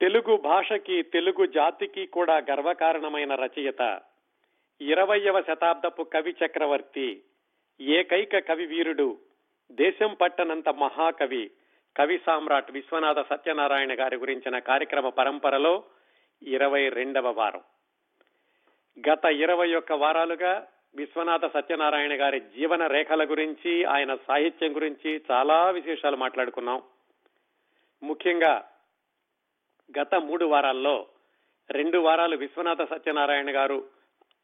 తెలుగు భాషకి తెలుగు జాతికి కూడా గర్వకారణమైన రచయిత ఇరవయవ శతాబ్దపు కవి చక్రవర్తి ఏకైక కవి వీరుడు దేశం పట్టనంత మహాకవి కవి సామ్రాట్ విశ్వనాథ సత్యనారాయణ గారి గురించిన కార్యక్రమ పరంపరలో ఇరవై రెండవ వారం. గత ఇరవై ఒక్క వారాలుగా విశ్వనాథ సత్యనారాయణ గారి జీవన రేఖల గురించి ఆయన సాహిత్యం గురించి చాలా విశేషాలు మాట్లాడుకున్నాం. ముఖ్యంగా గత మూడు వారాల్లో రెండు వారాలు విశ్వనాథ సత్యనారాయణ గారు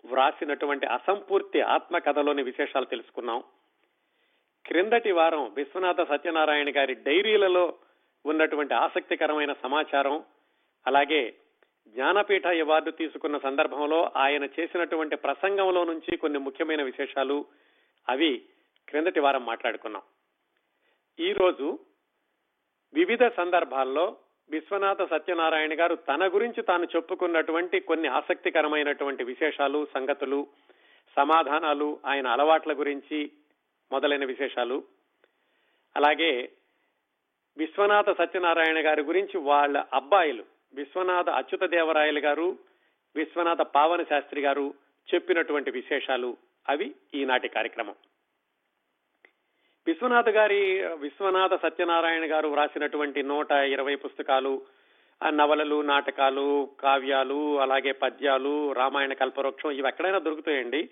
వ్రాసినటువంటి అసంపూర్తి ఆత్మకథలోని విశేషాలు తెలుసుకున్నాం. క్రిందటి వారం విశ్వనాథ సత్యనారాయణ గారి డైరీలలో ఉన్నటువంటి ఆసక్తికరమైన సమాచారం అలాగే జ్ఞానపీఠ అవార్డు తీసుకున్న సందర్భంలో ఆయన చేసినటువంటి ప్రసంగంలో నుంచి కొన్ని ముఖ్యమైన విశేషాలు అవి క్రిందటి వారం మాట్లాడుకున్నాం. ఈరోజు వివిధ సందర్భాల్లో విశ్వనాథ సత్యనారాయణ గారు తన గురించి తాను చెప్పుకున్నటువంటి కొన్ని ఆసక్తికరమైనటువంటి విశేషాలు సంగతులు సమాధానాలు ఆయన అలవాట్ల గురించి మొదలైన విశేషాలు. అలాగే విశ్వనాథ సత్యనారాయణ గారి గురించి వాళ్ళ అబ్బాయిలు విశ్వనాథ అచ్యుత దేవరాయలు గారు విశ్వనాథ పావన శాస్త్రి గారు చెప్పినటువంటి విశేషాలు అవి ఈనాటి కార్యక్రమం. విశ్వనాథ్ గారి విశ్వనాథ సత్యనారాయణ గారు వ్రాసినటువంటి నూట ఇరవై పుస్తకాలు నవలలు నాటకాలు కావ్యాలు అలాగే పద్యాలు రామాయణ కల్పవృక్షం ఇవి ఎక్కడైనా దొరుకుతాయండి.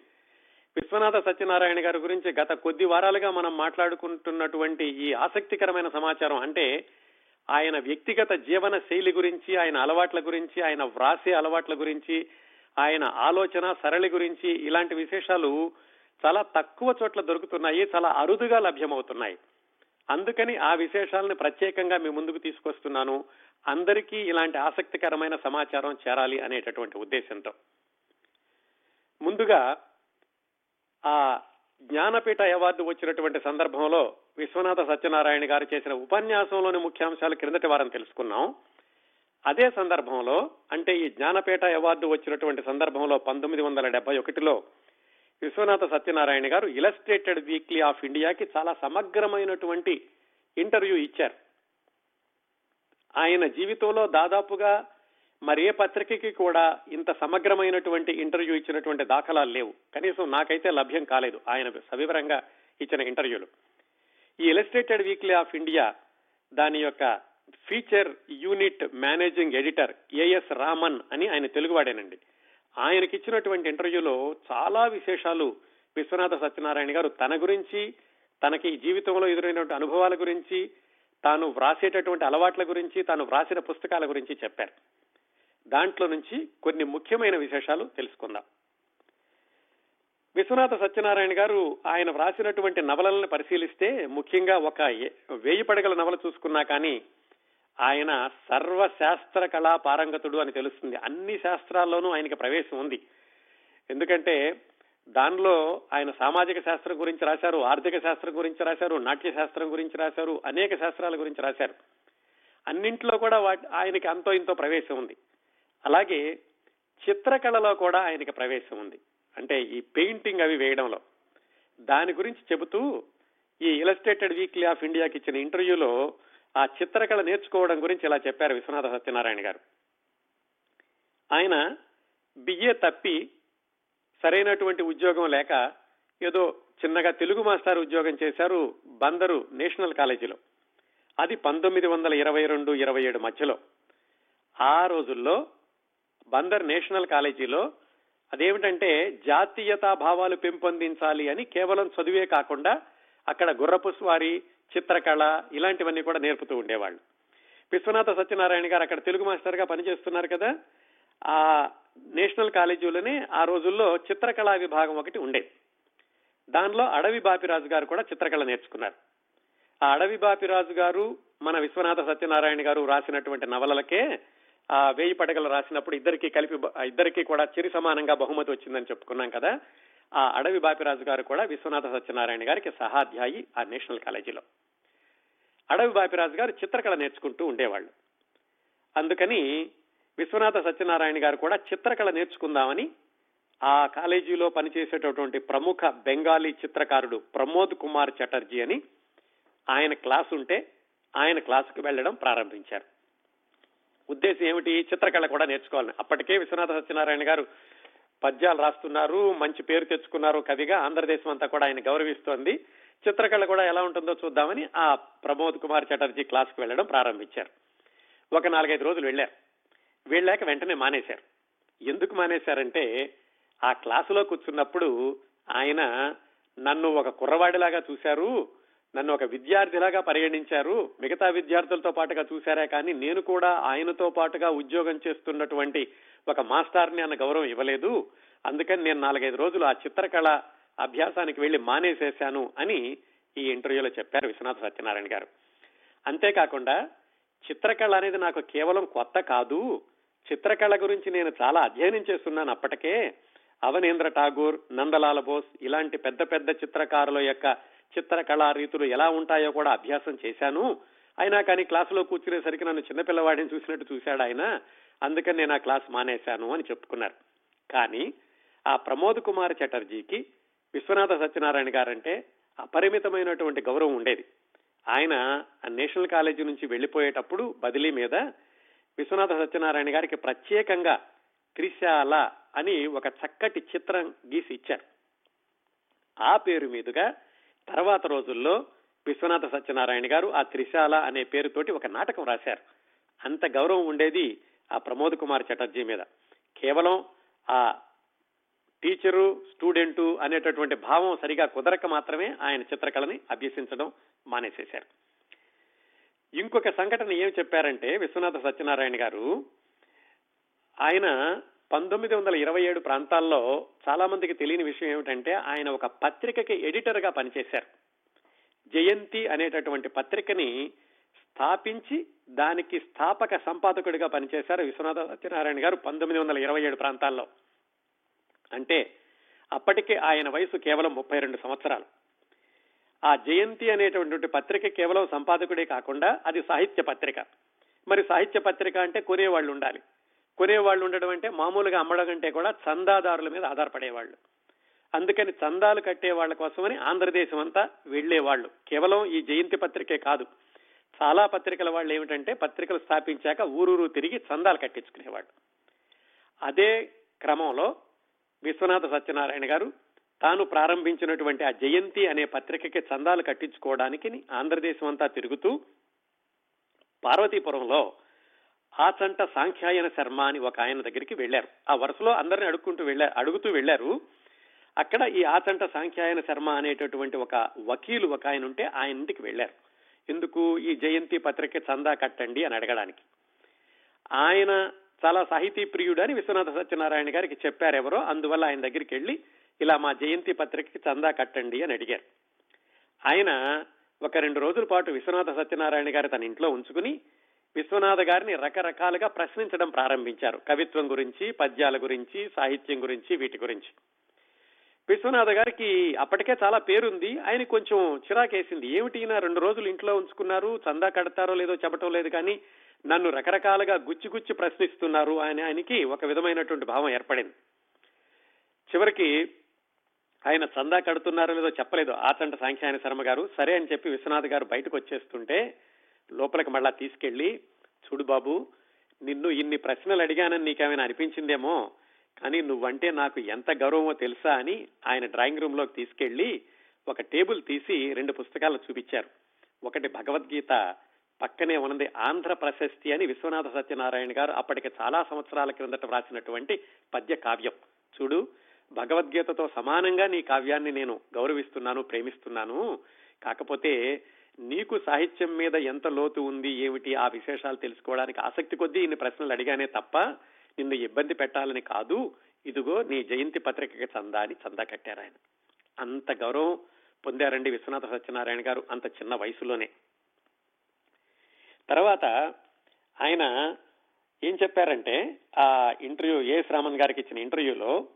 విశ్వనాథ సత్యనారాయణ గారి గురించి గత కొద్ది వారాలుగా మనం మాట్లాడుకుంటున్నటువంటి ఈ ఆసక్తికరమైన సమాచారం అంటే ఆయన వ్యక్తిగత జీవన శైలి గురించి ఆయన అలవాట్ల గురించి ఆయన వ్రాసే అలవాట్ల గురించి ఆయన ఆలోచన సరళి గురించి ఇలాంటి విశేషాలు చాలా తక్కువ చోట్ల దొరుకుతున్నాయి చాలా అరుదుగా లభ్యమవుతున్నాయి. అందుకని ఆ విశేషాలను ప్రత్యేకంగా మీ ముందుకు తీసుకొస్తున్నాను. అందరికీ ఇలాంటి ఆసక్తికరమైన సమాచారం చేరాలి అనేటటువంటి ఉద్దేశంతో. ముందుగా ఆ జ్ఞానపీఠ అవార్డు వచ్చినటువంటి సందర్భంలో విశ్వనాథ సత్యనారాయణ గారు చేసిన ఉపన్యాసంలోని ముఖ్యాంశాలు క్రిందటి వారం తెలుసుకున్నాం. అదే సందర్భంలో అంటే ఈ జ్ఞానపీఠ అవార్డు వచ్చినటువంటి సందర్భంలో పంతొమ్మిది వందల డెబ్బై ఒకటిలో విశ్వనాథ సత్యనారాయణ గారు ఇలస్ట్రేటెడ్ వీక్లీ ఆఫ్ ఇండియాకి చాలా సమగ్రమైనటువంటి ఇంటర్వ్యూ ఇచ్చారు. ఆయన జీవితంలో దాదాపుగా మరి ఏ పత్రికకి కూడా ఇంత సమగ్రమైనటువంటి ఇంటర్వ్యూ ఇచ్చినటువంటి దాఖలాలు లేవు. కనీసం నాకైతే లభ్యం కాలేదు ఆయన సవివరంగా ఇచ్చిన ఇంటర్వ్యూలు. ఈ ఇలస్ట్రేటెడ్ వీక్లీ ఆఫ్ ఇండియా దాని యొక్క feature unit managing editor AS Raman అని ఆయన తెలుగువాడేనండి. ఆయనకి ఇచ్చినటువంటి ఇంటర్వ్యూలో చాలా విశేషాలు విశ్వనాథ సత్యనారాయణ గారు. తన గురించి తనకి జీవితంలో ఎదురైనటువంటి అనుభవాల గురించి తాను వ్రాసేటటువంటి అలవాట్ల గురించి తాను వ్రాసిన పుస్తకాల గురించి చెప్పారు. దాంట్లో నుంచి కొన్ని ముఖ్యమైన విశేషాలు తెలుసుకుందాం. విశ్వనాథ సత్యనారాయణ గారు ఆయన వ్రాసినటువంటి నవలలను పరిశీలిస్తే ముఖ్యంగా ఒక వేయి పడగల నవల చూసుకున్నా కానీ ఆయన సర్వశాస్త్ర కళా పారంగతుడు అని తెలుస్తుంది. అన్ని శాస్త్రాల్లోనూ ఆయనకి ప్రవేశం ఉంది. ఎందుకంటే దానిలో ఆయన సామాజిక శాస్త్రం గురించి రాశారు ఆర్థిక శాస్త్రం గురించి రాశారు నాట్య శాస్త్రం గురించి రాశారు అనేక శాస్త్రాల గురించి రాశారు. అన్నింట్లో కూడా ఆయనకి అంతో ఇంతో ప్రవేశం ఉంది. అలాగే చిత్రకళలో కూడా ఆయనకి ప్రవేశం ఉంది. అంటే ఈ పెయింటింగ్ అవి వేయడంలో. దాని గురించి చెబుతూ ఈ ఇలస్ట్రేటెడ్ వీక్లీ ఆఫ్ ఇండియాకి ఇచ్చిన ఇంటర్వ్యూలో ఆ చిత్రకళ నేర్చుకోవడం గురించి ఇలా చెప్పారు విశ్వనాథ సత్యనారాయణ గారు. ఆయన బిఏ తప్పి సరైనటువంటి ఉద్యోగం లేక ఏదో చిన్నగా తెలుగు మాస్టర్ ఉద్యోగం చేశారు బందరు నేషనల్ కాలేజీలో. అది పంతొమ్మిది వందల ఇరవై రెండు ఇరవై ఏడు మధ్యలో. ఆ రోజుల్లో బందర్ నేషనల్ కాలేజీలో అదేమిటంటే జాతీయతా భావాలు పెంపొందించాలి అని కేవలం చదువే కాకుండా అక్కడ గుర్రపు స్వారీ చిత్రకళ ఇలాంటివన్నీ కూడా నేర్పుతూ ఉండేవాళ్ళు. విశ్వనాథ సత్యనారాయణ గారు అక్కడ తెలుగు మాస్టర్గా పనిచేస్తున్నారు కదా ఆ నేషనల్ కాలేజీలోనే ఆ రోజుల్లో చిత్రకళా విభాగం ఒకటి ఉండేది దానిలో అడవి బాపిరాజు గారు కూడా చిత్రకళ నేర్చుకున్నారు. ఆ అడవి బాపిరాజు గారు మన విశ్వనాథ సత్యనారాయణ గారు రాసినటువంటి నవలలకే ఆ వేయి పడగలు రాసినప్పుడు ఇద్దరికి కలిపి ఇద్దరికి కూడా చిరి సమానంగా బహుమతి వచ్చిందని చెప్పుకున్నాం కదా. ఆ అడవి బాపిరాజు గారు కూడా విశ్వనాథ సత్యనారాయణ గారికి సహాధ్యాయి ఆ నేషనల్ కాలేజీలో. అడవి బాపిరాజు గారు చిత్రకళ నేర్చుకుంటూ ఉండేవాళ్ళు. అందుకని విశ్వనాథ సత్యనారాయణ గారు కూడా చిత్రకళ నేర్చుకుందామని ఆ కాలేజీలో పనిచేసేటటువంటి ప్రముఖ బెంగాలీ చిత్రకారుడు ప్రమోద్ కుమార్ చటర్జీ అని ఆయన క్లాస్ ఉంటే ఆయన క్లాసుకు వెళ్ళడం ప్రారంభించారు. ఉద్దేశం ఏమిటి? చిత్రకళ కూడా నేర్చుకోవాలని. అప్పటికే విశ్వనాథ సత్యనారాయణ గారు పద్యాలు రాస్తున్నారు మంచి పేరు తెచ్చుకున్నారు కవిగా. ఆంధ్రదేశం అంతా కూడా ఆయన గౌరవిస్తోంది. చిత్రకళ కూడా ఎలా ఉంటుందో చూద్దామని ఆ ప్రమోద్ కుమార్ చటర్జీ క్లాస్కి వెళ్ళడం ప్రారంభించారు. ఒక నాలుగైదు రోజులు వెళ్ళారు. వెళ్ళాక వెంటనే మానేశారు. ఎందుకు మానేశారంటే ఆ క్లాసులో కూర్చున్నప్పుడు ఆయన నన్ను ఒక కుర్రవాడిలాగా చూశారు నన్ను ఒక విద్యార్థిలాగా పరిగణించారు మిగతా విద్యార్థులతో పాటుగా చూశారే కానీ నేను కూడా ఆయనతో పాటుగా ఉద్యోగం చేస్తున్నటువంటి ఒక మాస్టర్ని అన్న గౌరవం ఇవ్వలేదు. అందుకని నేను నాలుగైదు రోజులు ఆ చిత్రకళ అభ్యాసానికి వెళ్ళి మానేసేశాను అని ఈ ఇంటర్వ్యూలో చెప్పారు విశ్వనాథ సత్యనారాయణ గారు. అంతేకాకుండా చిత్రకళ అనేది నాకు కేవలం కొత్త కాదు. చిత్రకళ గురించి నేను చాలా అధ్యయనం చేస్తున్నాను అప్పటికే. అవనేంద్ర ఠాగూర్ నందలాల బోస్ ఇలాంటి పెద్ద పెద్ద చిత్రకారుల యొక్క చిత్రకళా రీతులు ఎలా ఉంటాయో కూడా అభ్యాసం చేశాను. అయినా కానీ క్లాసులో కూర్చునేసరికి నన్ను చిన్నపిల్లవాడిని చూసినట్టు చూశాడు ఆయన. అందుకని నేను ఆ క్లాస్ మానేశాను అని చెప్పుకున్నారు. కానీ ఆ ప్రమోద్ కుమార్ చటర్జీకి విశ్వనాథ సత్యనారాయణ గారంటే అపరిమితమైనటువంటి గౌరవం ఉండేది. ఆయన నేషనల్ కాలేజీ నుంచి వెళ్ళిపోయేటప్పుడు బదిలీ మీద విశ్వనాథ సత్యనారాయణ గారికి ప్రత్యేకంగా త్రిశాల అని ఒక చక్కటి చిత్రం గీసి ఇచ్చారు. ఆ పేరు మీదుగా తర్వాత రోజుల్లో విశ్వనాథ సత్యనారాయణ గారు ఆ త్రిశాల అనే పేరుతోటి ఒక నాటకం రాశారు. అంత గౌరవం ఉండేది ఆ ప్రమోద్ కుమార్ చటర్జీ మీద. కేవలం ఆ టీచరు స్టూడెంటు అనేటటువంటి భావం సరిగా కుదరక మాత్రమే ఆయన చిత్రకళని అభ్యసించడం మానేసేశారు. ఇంకొక సంఘటన ఏం చెప్పారంటే విశ్వనాథ సత్యనారాయణ గారు ఆయన పంతొమ్మిది వందల ఇరవై ఏడు ప్రాంతాల్లో చాలా మందికి తెలియని విషయం ఏమిటంటే ఆయన ఒక పత్రికకి ఎడిటర్గా పనిచేశారు. జయంతి అనేటటువంటి పత్రికని స్థాపించి దానికి స్థాపక సంపాదకుడిగా పనిచేశారు విశ్వనాథ సత్యనారాయణ గారు పంతొమ్మిది వందల ఇరవై ఏడు ప్రాంతాల్లో. అంటే అప్పటికే ఆయన వయసు కేవలం ముప్పై రెండు సంవత్సరాలు. ఆ జయంతి అనేటటువంటి పత్రిక కేవలం సంపాదకుడే కాకుండా అది సాహిత్య పత్రిక. మరి సాహిత్య పత్రిక అంటే కొనేవాళ్ళు ఉండాలి. కొనేవాళ్ళు ఉండడం అంటే మామూలుగా అమ్మడం కంటే కూడా చందాదారుల మీద ఆధారపడేవాళ్ళు. అందుకని చందాలు కట్టే వాళ్ళ కోసమని ఆంధ్రదేశం అంతా వెళ్ళేవాళ్ళు కేవలం ఈ జయంతి పత్రికే కాదు. చాలా పత్రికల వాళ్ళు ఏమిటంటే పత్రికలు స్థాపించాక ఊరూరు తిరిగి చందాలు కట్టించుకునేవాళ్ళు. అదే క్రమంలో విశ్వనాథ సత్యనారాయణ గారు తాను ప్రారంభించినటువంటి ఆ జయంతి అనే పత్రికకి చందాలు కట్టించుకోవడానికి ఆంధ్రదేశం అంతా తిరుగుతూ పార్వతీపురంలో ఆచంట సాంఖ్యాయన శర్మ అని ఒక ఆయన దగ్గరికి వెళ్ళారు ఆ వరుసలో అందరిని అడుక్కుంటూ వెళ్ళారు అడుగుతూ వెళ్ళారు అక్కడ ఈ ఆచంట సాంఖ్యాయన శర్మ అనేటటువంటి ఒక వకీలు ఒక ఆయన ఉంటే ఆయన ఇంటికి వెళ్ళారు ఎందుకు ఈ జయంతి పత్రిక చందా కట్టండి అని అడగడానికి. ఆయన చాలా సాహితీ ప్రియుడు అని విశ్వనాథ సత్యనారాయణ గారికి చెప్పారు ఎవరో అందువల్ల ఆయన దగ్గరికి వెళ్ళి ఇలా మా జయంతి పత్రికకి చందా కట్టండి అని అడిగారు. ఆయన ఒక రెండు రోజుల పాటు విశ్వనాథ సత్యనారాయణ గారు తన ఇంట్లో ఉంచుకుని విశ్వనాథ గారిని రకరకాలుగా ప్రశ్నించడం ప్రారంభించారు. కవిత్వం గురించి పద్యాల గురించి సాహిత్యం గురించి వీటి గురించి. విశ్వనాథ గారికి అప్పటికే చాలా పేరుంది. ఆయన కొంచెం చిరాకేసింది. ఏమిటి రెండు రోజులు ఇంట్లో ఉంచుకున్నారు? చందా కడతారో లేదో చెప్పటం లేదు కానీ నన్ను రకరకాలుగా గుచ్చి గుచ్చి ప్రశ్నిస్తున్నారు. ఆయన ఆయనకి ఒక విధమైనటువంటి భావం ఏర్పడింది. చివరికి ఆయన చందా కడుతున్నారో లేదో చెప్పలేదు ఆచంట సాంఖ్యాయన శర్మ గారు. సరే అని చెప్పి విశ్వనాథ్ గారు బయటకు వచ్చేస్తుంటే లోపలికి మళ్ళా తీసుకెళ్ళి చూడు బాబు నిన్ను ఇన్ని ప్రశ్నలు అడిగానని నీకేమైనా అనిపించిందేమో? కానీ నువ్వంటే నాకు ఎంత గౌరవమో తెలుసా అని ఆయన డ్రాయింగ్ రూమ్లోకి తీసుకెళ్ళి ఒక టేబుల్ తీసి రెండు పుస్తకాలు చూపించారు. ఒకటి భగవద్గీత పక్కనే ఉన్నది ఆంధ్ర ప్రశస్తి అని విశ్వనాథ సత్యనారాయణ గారు అప్పటికి చాలా సంవత్సరాల క్రిందట వ్రాసినటువంటి పద్య కావ్యం. చూడు భగవద్గీతతో సమానంగా నీ కావ్యాన్ని నేను గౌరవిస్తున్నాను ప్రేమిస్తున్నాను. కాకపోతే నీకు సాహిత్యం మీద ఎంత లోతు ఉంది ఏమిటి ఆ విశేషాలు తెలుసుకోవడానికి ఆసక్తి కొద్దీ ఇన్ని ప్రశ్నలు అడిగానే తప్ప నిన్ను ఇబ్బంది పెట్టాలని కాదు. ఇదిగో నీ జయంతి పత్రికకి చందా అని చందా కట్టారు ఆయన. అంత గౌరవం పొందారండి విశ్వనాథ సత్యనారాయణ గారు అంత చిన్న వయసులోనే. తర్వాత ఆయన ఏం చెప్పారంటే ఆ ఇంటర్వ్యూ ఏ రామన్ గారికి ఇచ్చిన ఇంటర్వ్యూలో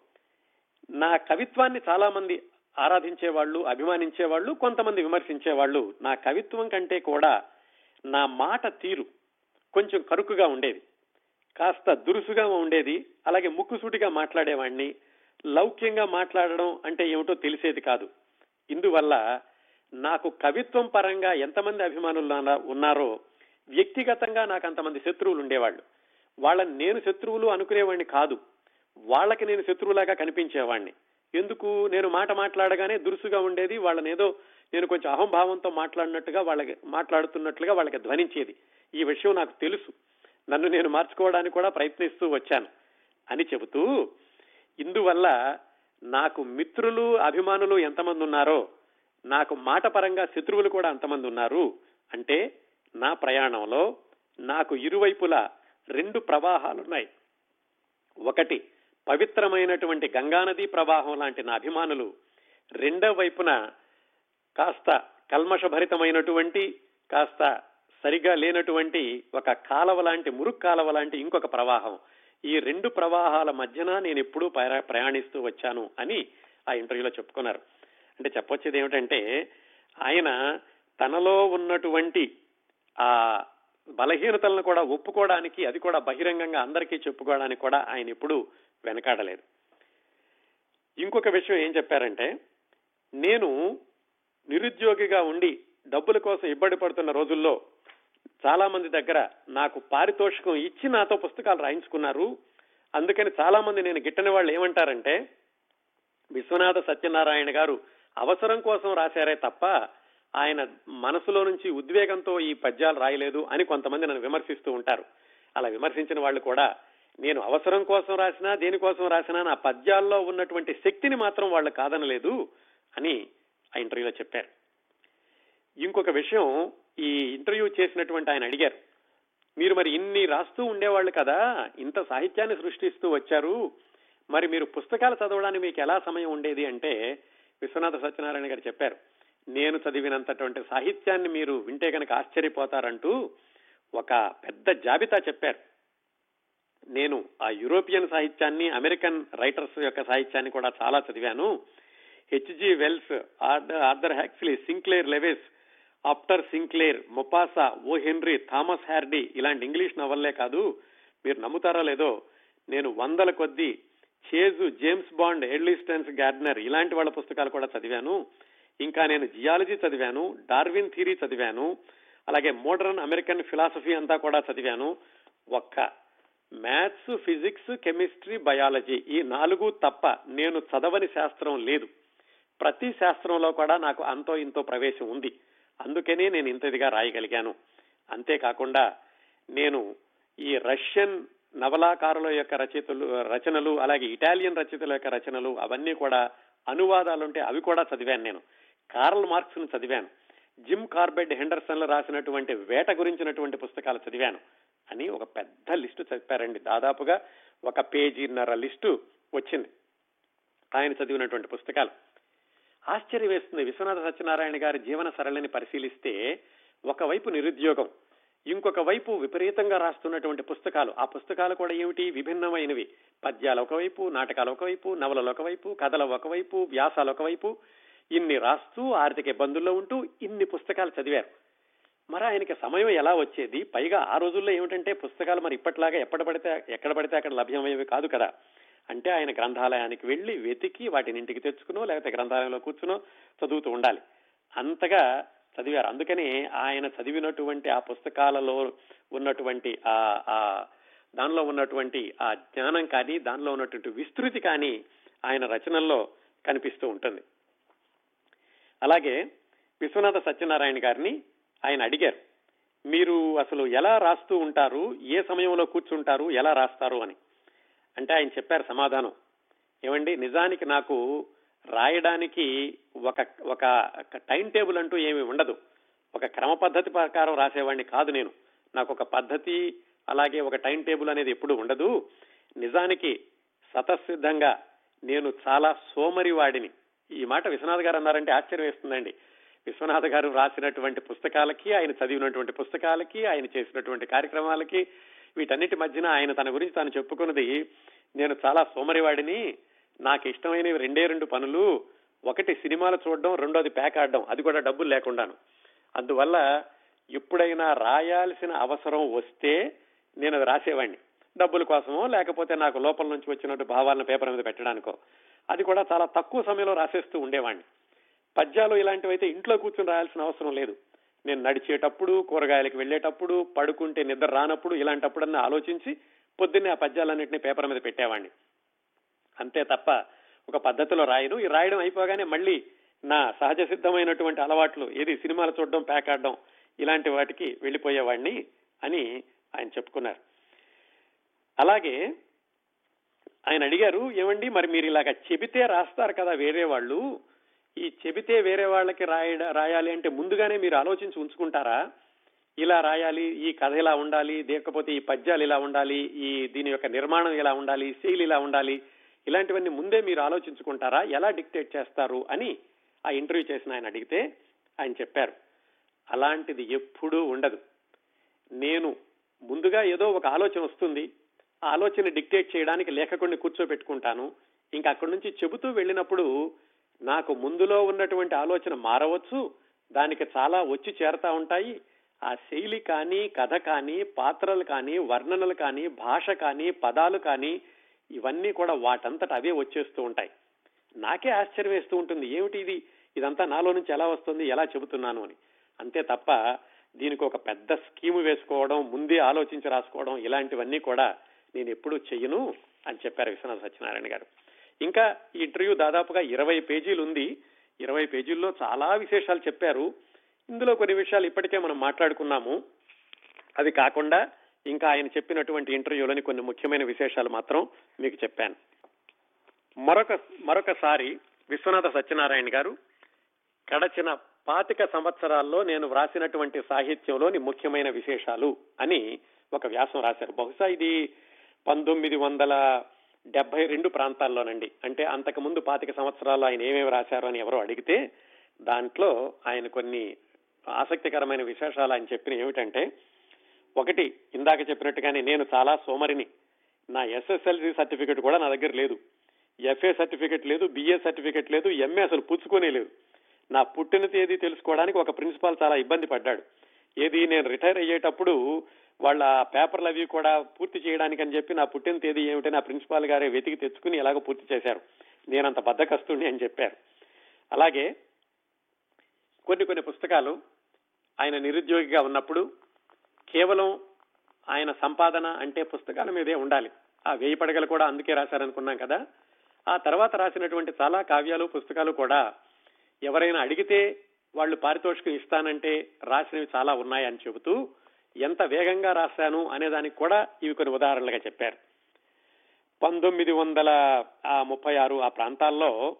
నా కవిత్వాన్ని చాలా మంది ఆరాధించే వాళ్ళు అభిమానించే వాళ్ళు కొంతమంది విమర్శించే వాళ్ళు నా కవిత్వం కంటే కూడా నా మాట తీరు కొంచెం కరుకుగా ఉండేది. కాస్త దురుసుగా ఉండేది అలాగే ముక్కుసూటిగా మాట్లాడేవాణ్ణి. లౌక్యంగా మాట్లాడడం అంటే ఏమిటో తెలిసేది కాదు. ఇందువల్ల నాకు కవిత్వం పరంగా ఎంతమంది అభిమానులు ఉన్నారో వ్యక్తిగతంగా నాకు అంతమంది శత్రువులు ఉండేవాళ్ళు. వాళ్ళని నేను శత్రువులు అనుకునేవాడిని కాదు. వాళ్ళకి నేను శత్రువులాగా కనిపించేవాడిని ఎందుకు? నేను మాట మాట్లాడగానే దురుసుగా ఉండేది వాళ్ళని ఏదో నేను కొంచెం అహంభావంతో మాట్లాడినట్టుగా వాళ్ళకి మాట్లాడుతున్నట్లుగా వాళ్ళకి ధ్వనించేది. ఈ విషయం నాకు తెలుసు. నన్ను నేను మార్చుకోవడానికి కూడా ప్రయత్నిస్తూ వచ్చాను అని చెబుతూ ఇందువల్ల నాకు మిత్రులు అభిమానులు ఎంతమంది ఉన్నారో నాకు మాట పరంగా శత్రువులు కూడా అంతమంది ఉన్నారు. అంటే నా ప్రయాణంలో నాకు ఇరువైపులా రెండు ప్రవాహాలున్నాయి ఒకటి పవిత్రమైనటువంటి గంగానదీ ప్రవాహం లాంటి నా అభిమానులు. రెండవ వైపున కాస్త కల్మషభరితమైనటువంటి కాస్త సరిగా లేనటువంటి ఒక కాలవ లాంటి మురుక్ కాలవ లాంటి ఇంకొక ప్రవాహం. ఈ రెండు ప్రవాహాల మధ్యన నేను ఎప్పుడూ ప్రయాణిస్తూ వచ్చాను అని ఆ ఇంటర్వ్యూలో చెప్పుకున్నారు. అంటే చెప్పొచ్చేది ఏమిటంటే ఆయన తనలో ఉన్నటువంటి ఆ బలహీనతలను కూడా ఒప్పుకోవడానికి అది కూడా బహిరంగంగా అందరికీ చెప్పుకోవడానికి కూడా ఆయన ఎప్పుడూ వెనకాడలేదు. ఇంకొక విషయం ఏం చెప్పారంటే నేను నిరుద్యోగిగా ఉండి డబ్బుల కోసం ఇబ్బంది పడుతున్న రోజుల్లో చాలా మంది దగ్గర నాకు పారితోషికం ఇచ్చి నాతో పుస్తకాలు రాయించుకున్నారు. అందుకని చాలా మంది నేను గిట్టని వాళ్ళు ఏమంటారంటే విశ్వనాథ సత్యనారాయణ గారు అవసరం కోసం రాశారే తప్ప ఆయన మనసులో నుంచి ఉద్వేగంతో ఈ పద్యాలు రాయలేదు అని కొంతమంది నన్ను విమర్శిస్తూ ఉంటారు. అలా విమర్శించిన వాళ్ళు కూడా నేను అవసరం కోసం రాసినా దేనికోసం రాసినా నా పద్యాల్లో ఉన్నటువంటి శక్తిని మాత్రం వాళ్ళు కాదనలేదు అని ఆ ఇంటర్వ్యూలో చెప్పారు. ఇంకొక విషయం ఈ ఇంటర్వ్యూ చేసినటువంటి ఆయన అడిగారు మీరు మరి ఇన్ని రాస్తూ ఉండేవాళ్ళు కదా ఇంత సాహిత్యాన్ని సృష్టిస్తూ వచ్చారు మరి మీరు పుస్తకాలు చదవడానికి మీకు ఎలా సమయం ఉండేది? అంటే విశ్వనాథ సత్యనారాయణ గారు చెప్పారు నేను చదివినంతటువంటి సాహిత్యాన్ని మీరు వింటే కనుక ఆశ్చర్యపోతారంటూ ఒక పెద్ద జాబితా చెప్పారు. నేను ఆ యూరోపియన్ సాహిత్యాన్ని అమెరికన్ రైటర్స్ యొక్క సాహిత్యాన్ని కూడా చాలా చదివాను. HG Wells order Arthur Huxley Sinclair Lewis after Sinclair Maupassant O Henry Thomas Hardy ఇలాంటి ఇంగ్లీష్ నవల్లే కాదు. మీరు నమ్ముతారా లేదో నేను వందల కొద్దీ Chase James Bond Erle Stanley Gardner ఇలాంటి వాళ్ళ పుస్తకాలు కూడా చదివాను. ఇంకా నేను జియాలజీ చదివాను డార్విన్ థియరీ చదివాను అలాగే మోడర్న్ అమెరికన్ ఫిలాసఫీ అంతా కూడా చదివాను. ఒక్క మ్యాథ్స్ ఫిజిక్స్ కెమిస్ట్రీ బయాలజీ ఈ నాలుగు తప్ప నేను చదవని శాస్త్రం లేదు. ప్రతి శాస్త్రంలో కూడా నాకు అంతో ఇంతో ప్రవేశం ఉంది. అందుకనే నేను ఇంతదిగా రాయగలిగాను. అంతేకాకుండా నేను ఈ రష్యన్ నవలాకారుల యొక్క రచయితలు రచనలు అలాగే ఇటాలియన్ రచయితల యొక్క రచనలు అవన్నీ కూడా అనువాదాలుంటే అవి కూడా చదివాను నేను. కార్ల్ మార్క్స్ను చదివాను. జిమ్ కార్బెడ్ హెండర్సన్ రాసినటువంటి వేట గురించినటువంటి పుస్తకాలు చదివాను అని ఒక పెద్ద లిస్టు చెప్పారండి. దాదాపుగా ఒక పేజీన్నర లిస్టు వచ్చింది. ఆయన చదివినటువంటి పుస్తకాలు. ఆశ్చర్యం వేస్తుంది విశ్వనాథ సత్యనారాయణ గారి జీవన సరళిని పరిశీలిస్తే ఒకవైపు నిరుద్యోగం ఇంకొక వైపు విపరీతంగా రాస్తున్నటువంటి పుస్తకాలు. ఆ పుస్తకాలు కూడా ఏమిటి? విభిన్నమైనవి. పద్యాలు ఒకవైపు నాటకాలు ఒకవైపు నవలలు ఒకవైపు కథలు ఒకవైపు వ్యాసాలు ఒకవైపు. ఇన్ని రాస్తూ ఆర్థిక ఇబ్బందుల్లో ఉంటూ ఇన్ని పుస్తకాలు చదివారు. మరి ఆయనకి సమయం ఎలా వచ్చేది? పైగా ఆ రోజుల్లో ఏమిటంటే పుస్తకాలు మరి ఇప్పట్లాగా ఎప్పటి పడితే ఎక్కడ పడితే అక్కడ లభ్యమయ్యేవి కాదు కదా. అంటే ఆయన గ్రంథాలయానికి వెళ్ళి వెతికి వాటిని ఇంటికి తెచ్చుకునో లేకపోతే గ్రంథాలయంలో కూర్చునో చదువుతూ ఉండాలి. అంతగా చదివారు. అందుకని ఆయన చదివినటువంటి ఆ పుస్తకాలలో ఉన్నటువంటి ఆ ఆ దానిలో ఉన్నటువంటి ఆ జ్ఞానం కానీ దానిలో ఉన్నటువంటి విస్తృతి కానీ ఆయన రచనల్లో కనిపిస్తూ ఉంటుంది. అలాగే విశ్వనాథ సత్యనారాయణ గారిని ఆయన అడిగారు మీరు అసలు ఎలా రాస్తూ ఉంటారు? ఏ సమయంలో కూర్చుంటారు? ఎలా రాస్తారు? అని. అంటే ఆయన చెప్పారు సమాధానం. ఏమండి? నిజానికి నాకు రాయడానికి ఒక ఒక టైం టేబుల్ అంటూ ఏమి ఉండదు. ఒక క్రమ పద్ధతి ప్రకారం రాసేవాడిని కాదు నేను. నాకు ఒక పద్ధతి అలాగే ఒక టైం టేబుల్ అనేది ఎప్పుడు ఉండదు. నిజానికి సతసిద్ధంగా నేను చాలా సోమరి వాడిని ఈ మాట విశ్వనాథ్ గారు అన్నారంటే ఆశ్చర్యం వేస్తుందండి. విశ్వనాథ్ గారు రాసినటువంటి పుస్తకాలకి ఆయన చదివినటువంటి పుస్తకాలకి ఆయన చేసినటువంటి కార్యక్రమాలకి వీటన్నిటి మధ్యన ఆయన తన గురించి తాను చెప్పుకున్నది నేను చాలా సోమరివాడిని నాకు ఇష్టమైనవి రెండే రెండు పనులు ఒకటి సినిమాలు చూడడం రెండోది ప్యాక్ ఆడడం అది కూడా డబ్బులు లేకుండాను. అందువల్ల ఎప్పుడైనా రాయాల్సిన అవసరం వస్తే నేను అది రాసేవాడిని. డబ్బుల కోసమో లేకపోతే నాకు లోపల నుంచి వచ్చినట్టు భావాలను పేపర్ మీద పెట్టడానికో అది కూడా చాలా తక్కువ సమయంలో రాసేస్తూ ఉండేవాడిని. పద్యాలు ఇలాంటివైతే ఇంట్లో కూర్చొని రాయాల్సిన అవసరం లేదు. నేను నడిచేటప్పుడు కూరగాయలకు వెళ్ళేటప్పుడు పడుకుంటే నిద్ర రానప్పుడు ఇలాంటప్పుడన్నా ఆలోచించి పొద్దున్నే ఆ పద్యాలన్నింటినీ పేపర్ మీద పెట్టేవాడిని అంతే తప్ప ఒక పద్ధతిలో రాయను. ఈ రాయడం అయిపోగానే మళ్ళీ నా సహజ సిద్ధమైనటువంటి అలవాట్లు ఏది సినిమాలు చూడడం పేకాడడం ఇలాంటి వాటికి వెళ్ళిపోయేవాడిని అని ఆయన చెప్పుకున్నారు. అలాగే ఆయన అడిగారు ఏమండి మరి మీరు ఇలాగ చెబితే రాస్తారు కదా వేరే వాళ్ళు. ఈ చెబితే వేరే వాళ్ళకి రాయ రాయాలి అంటే ముందుగానే మీరు ఆలోచించి ఉంచుకుంటారా? ఇలా రాయాలి ఈ కథ ఇలా ఉండాలి లేకపోతే ఈ పద్యాలు ఇలా ఉండాలి ఈ దీని యొక్క నిర్మాణం ఇలా ఉండాలి శైలి ఇలా ఉండాలి ఇలాంటివన్నీ ముందే మీరు ఆలోచించుకుంటారా? ఎలా డిక్టేట్ చేస్తారు? అని ఆ ఇంటర్వ్యూ చేసిన ఆయన అడిగితే ఆయన చెప్పారు అలాంటిది ఎప్పుడూ ఉండదు. నేను ముందుగా ఏదో ఒక ఆలోచన వస్తుంది. ఆ ఆలోచన డిక్టేట్ చేయడానికి లేఖకుడిని కూర్చోబెట్టుకుంటాను. ఇంకా అక్కడి నుంచి చెబుతూ వెళ్ళినప్పుడు నాకు ముందులో ఉన్నటువంటి ఆలోచన మారవచ్చు దానికి చాలా వచ్చి చేరతా ఉంటాయి. ఆ శైలి కానీ కథ కానీ పాత్రలు కానీ వర్ణనలు కానీ భాష కానీ పదాలు కానీ ఇవన్నీ కూడా వాటంతట అవే వచ్చేస్తూ ఉంటాయి. నాకే ఆశ్చర్యం వేస్తూ ఉంటుంది ఏమిటి ఇది? ఇదంతా నాలో నుంచి ఎలా వస్తుంది? ఎలా చెబుతున్నాను అని. అంతే తప్ప దీనికి ఒక పెద్ద స్కీము వేసుకోవడం ముందే ఆలోచించి రాసుకోవడం ఇలాంటివన్నీ కూడా నేను ఎప్పుడూ చెయ్యను అని చెప్పారు విశ్వనాథ సత్యనారాయణ గారు. ఇంకా ఈ ఇంటర్వ్యూ దాదాపుగా ఇరవై పేజీలు ఉంది. ఇరవై పేజీల్లో చాలా విశేషాలు చెప్పారు. ఇందులో కొన్ని విషయాలు ఇప్పటికే మనం మాట్లాడుకున్నాము. అది కాకుండా ఇంకా ఆయన చెప్పినటువంటి ఇంటర్వ్యూలోని కొన్ని ముఖ్యమైన విశేషాలు మాత్రం మీకు చెప్పాను. మరొక మరొకసారి విశ్వనాథ సత్యనారాయణ గారు గడచిన పాతిక సంవత్సరాల్లో నేను వ్రాసినటువంటి సాహిత్యంలోని ముఖ్యమైన విశేషాలు అని ఒక వ్యాసం రాశారు. బహుశా ఇది పంతొమ్మిది వందల డెబ్బై రెండు ప్రాంతాల్లోనండి. అంటే అంతకు ముందు పాతిక సంవత్సరాలు ఆయన ఏమేమి రాశారు అని ఎవరో అడిగితే దాంట్లో ఆయన కొన్ని ఆసక్తికరమైన విశేషాలు ఆయన చెప్పిన ఏమిటంటే ఒకటి ఇందాక చెప్పినట్టుగానే నేను చాలా సోమరిని. నా ఎస్ఎస్ఎల్సి సర్టిఫికెట్ కూడా నా దగ్గర లేదు. ఎఫ్ఏ సర్టిఫికెట్ లేదు బిఏ సర్టిఫికెట్ లేదు ఎంఏ అసలు పుచ్చుకునే లేదు. నా పుట్టిన తేదీ తెలుసుకోవడానికి ఒక ప్రిన్సిపాల్ చాలా ఇబ్బంది పడ్డాడు. ఏది నేను రిటైర్ అయ్యేటప్పుడు వాళ్ళ పేపర్లు అవి కూడా పూర్తి చేయడానికి అని చెప్పి నా పుట్టిన తేదీ ఏమిటని ఆ ప్రిన్సిపాల్ గారే వెతికి తెచ్చుకుని ఎలాగో పూర్తి చేశారు. నేనంత బద్దకస్తుని అని చెప్పారు. అలాగే కొన్ని కొన్ని పుస్తకాలు ఆయన నిరుద్యోగిగా ఉన్నప్పుడు కేవలం ఆయన సంపాదన అంటే పుస్తకాల మీదే ఉండాలి. ఆ వేయి పడగలు కూడా అందుకే రాశారనుకున్నాం కదా. ఆ తర్వాత రాసినటువంటి చాలా కావ్యాలు పుస్తకాలు కూడా ఎవరైనా అడిగితే వాళ్ళు పారితోషికం ఇస్తానంటే రాసినవి చాలా ఉన్నాయని చెబుతూ ఎంత వేగంగా రాశాను అనేదానికి కూడా ఇవి కొన్ని ఉదాహరణలుగా చెప్పారు. పంతొమ్మిది వందల ముప్పై ఆరు ఆ ప్రాంతాల్లో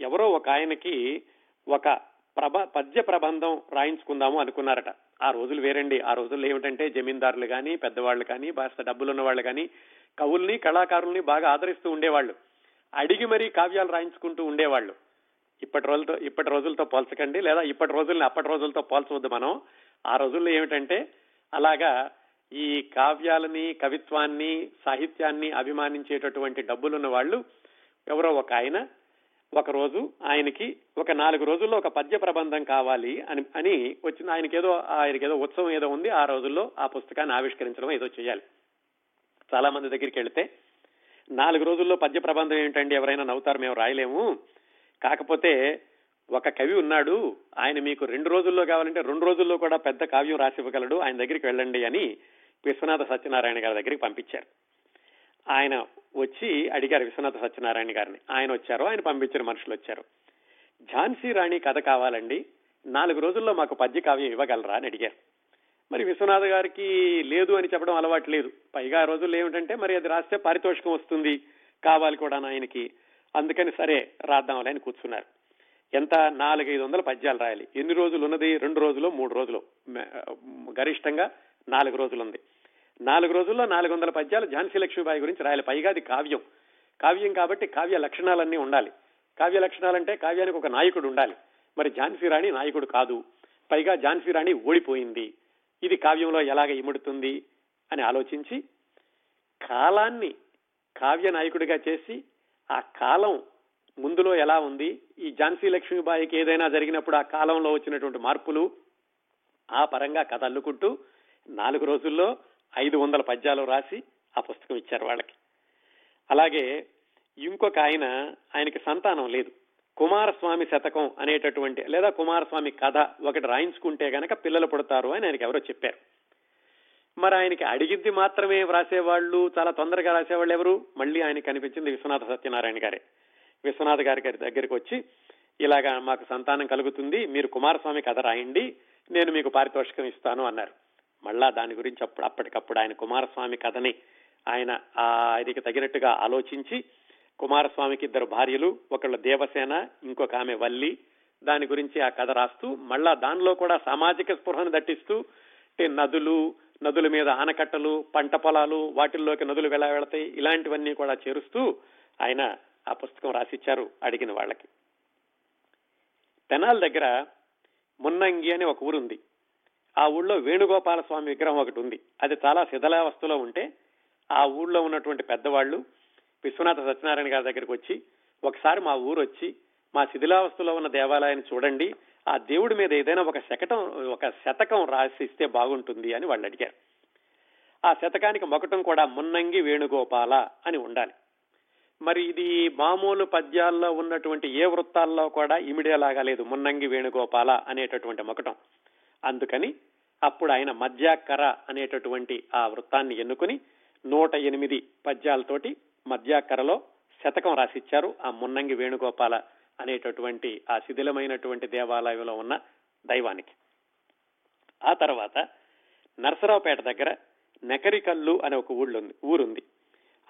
ఎవరో ఒక ఆయనకి ఒక ప్రభ పద్య ప్రబంధం రాయించుకుందాము అనుకున్నారట. ఆ రోజులు వేరండి. ఆ రోజుల్లో ఏమిటంటే జమీందారులు కానీ పెద్దవాళ్ళు కానీ భాష డబ్బులున్న వాళ్ళు కానీ కవుల్ని కళాకారుల్ని బాగా ఆదరిస్తూ ఉండేవాళ్ళు. అడిగి మరీ కావ్యాలు రాయించుకుంటూ ఉండేవాళ్ళు. ఇప్పటి రోజులతో ఇప్పటి రోజులతో పోల్చకండి. లేదా ఇప్పటి రోజుల్ని అప్పటి రోజులతో పోల్చవద్దు మనం. ఆ రోజుల్లో ఏమిటంటే అలాగా ఈ కావ్యాలని కవిత్వాన్ని సాహిత్యాన్ని అభిమానించేటటువంటి డబ్బులున్న వాళ్ళు ఎవరో ఒక ఆయన ఒక రోజు ఆయనకి ఒక నాలుగు రోజుల్లో ఒక పద్య ప్రబంధం కావాలి అని అని వచ్చిన ఆయనకి ఏదో ఆయనకి ఏదో ఉత్సవం ఏదో ఉంది ఆ రోజుల్లో ఆ పుస్తకాన్ని ఆవిష్కరించడం ఏదో చేయాలి. చాలా మంది దగ్గరికి వెళితే నాలుగు రోజుల్లో పద్య ప్రబంధం ఏంటండి ఎవరైనా నవ్వుతారు మేము రాయలేము. కాకపోతే ఒక కవి ఉన్నాడు ఆయన మీకు రెండు రోజుల్లో కావాలంటే రెండు రోజుల్లో కూడా పెద్ద కావ్యం రాసి ఇవ్వగలడు ఆయన దగ్గరికి వెళ్ళండి అని విశ్వనాథ సత్యనారాయణ గారి దగ్గరికి పంపించారు. ఆయన వచ్చి అడిగారు విశ్వనాథ సత్యనారాయణ గారిని. ఆయన వచ్చారు ఆయన పంపించిన మనుషులు వచ్చారు. ఝాన్సీ రాణి కథ కావాలండి నాలుగు రోజుల్లో మాకు పద్య కావ్యం ఇవ్వగలరా అని అడిగారు. మరి విశ్వనాథ గారికి లేదు అని చెప్పడం అలవాటు లేదు. పైగా ఆ రోజుల్లో ఏమిటంటే మరి అది రాస్తే పారితోషికం వస్తుంది కావాలి కూడా ఆయనకి. అందుకని సరే రాద్దాంలే అని కూర్చున్నారు. ఎంత? నాలుగైదు వందల పద్యాలు రాయాలి. ఎన్ని రోజులు ఉన్నది? రెండు రోజులు మూడు రోజులు. గరిష్టంగా నాలుగు రోజులు ఉంది నాలుగు రోజుల్లో నాలుగు వందల పద్యాలు ఝాన్సీ లక్ష్మీబాయి గురించి రాయాలి. పైగా అది కావ్యం. కావ్యం కాబట్టి కావ్య లక్షణాలన్నీ ఉండాలి. కావ్య లక్షణాలంటే కావ్యానికి ఒక నాయకుడు ఉండాలి. మరి ఝాన్సీ రాణి నాయకుడు కాదు. పైగా ఝాన్సీ రాణి ఓడిపోయింది. ఇది కావ్యంలో ఎలాగ ఇముడుతుంది అని ఆలోచించి కాలాన్ని కావ్య నాయకుడిగా చేసి ఆ కాలం ముందులో ఎలా ఉంది? ఈ ఝాన్సీ లక్ష్మీబాయికి ఏదైనా జరిగినప్పుడు ఆ కాలంలో వచ్చినటువంటి మార్పులు ఆ పరంగా కథ అల్లుకుంటూ నాలుగు రోజుల్లో ఐదు వందల పద్యాలు రాసి ఆ పుస్తకం ఇచ్చారు వాళ్ళకి. అలాగే ఇంకొక ఆయన ఆయనకి సంతానం లేదు. కుమారస్వామి శతకం అనేటటువంటి లేదా కుమారస్వామి కథ ఒకటి రాయించుకుంటే గనక పిల్లలు పుడతారు అని ఆయనకి ఎవరో చెప్పారు. మరి ఆయనకి అడిగింది మాత్రమే వ్రాసేవాళ్ళు చాలా తొందరగా రాసేవాళ్ళు ఎవరు? మళ్ళీ ఆయనకి కనిపించింది విశ్వనాథ సత్యనారాయణ గారే. విశ్వనాథ గారి గారి దగ్గరికి వచ్చి ఇలాగా మాకు సంతానం కలుగుతుంది మీరు కుమారస్వామి కథ రాయండి నేను మీకు పారితోషికం ఇస్తాను అన్నారు. మళ్ళా దాని గురించి అప్పుడు అప్పటికప్పుడు ఆయన కుమారస్వామి కథని ఆయన ఆ ఆయనకి తగినట్టుగా ఆలోచించి కుమారస్వామికి ఇద్దరు భార్యలు ఒకళ్ళు దేవసేన ఇంకొక ఆమె వల్లి దాని గురించి ఆ కథ రాస్తూ మళ్ళా దానిలో కూడా సామాజిక స్పృహను దట్టిస్తూ నదులు నదుల మీద ఆనకట్టలు పంట పొలాలు వాటిల్లోకి నదులు వెళ్ళ వెళతాయి ఇలాంటివన్నీ కూడా చేరుస్తూ ఆయన ఆ పుస్తకం రాసిచ్చారు అడిగిన వాళ్ళకి. తెనాల దగ్గర మున్నంగి అని ఒక ఊరుంది. ఆ ఊళ్ళో వేణుగోపాల స్వామి విగ్రహం ఒకటి ఉంది. అది చాలా శిథిలావస్థలో ఉంటే ఆ ఊళ్ళో ఉన్నటువంటి పెద్దవాళ్ళు విశ్వనాథ సత్యనారాయణ గారి దగ్గరికి వచ్చి ఒకసారి మా ఊరు వచ్చి మా శిథిలావస్థలో ఉన్న దేవాలయాన్ని చూడండి. ఆ దేవుడి మీద ఏదైనా ఒక శకటం ఒక శతకం రాసిస్తే బాగుంటుంది అని వాళ్ళు అడిగారు. ఆ శతకానికి మొకటం కూడా మున్నంగి వేణుగోపాల అని ఉండాలి. మరి ఇది మామూలు పద్యాల్లో ఉన్నటువంటి ఏ వృత్తాల్లో కూడా ఇమిడేలాగా లేదు. మున్నంగి వేణుగోపాల అనేటటువంటి మొకటం. అందుకని అప్పుడు ఆయన మధ్యాకర అనేటటువంటి ఆ వృత్తాన్ని ఎన్నుకుని నూట ఎనిమిది పద్యాలతోటి మధ్యాకరలో శతకం రాసిచ్చారు. ఆ మున్నంగి వేణుగోపాల అనేటటువంటి ఆ శిథిలమైనటువంటి దేవాలయంలో ఉన్న దైవానికి. ఆ తర్వాత నరసరావుపేట దగ్గర నెకరికల్లు అనే ఒక ఊళ్ళుంది ఊరుంది.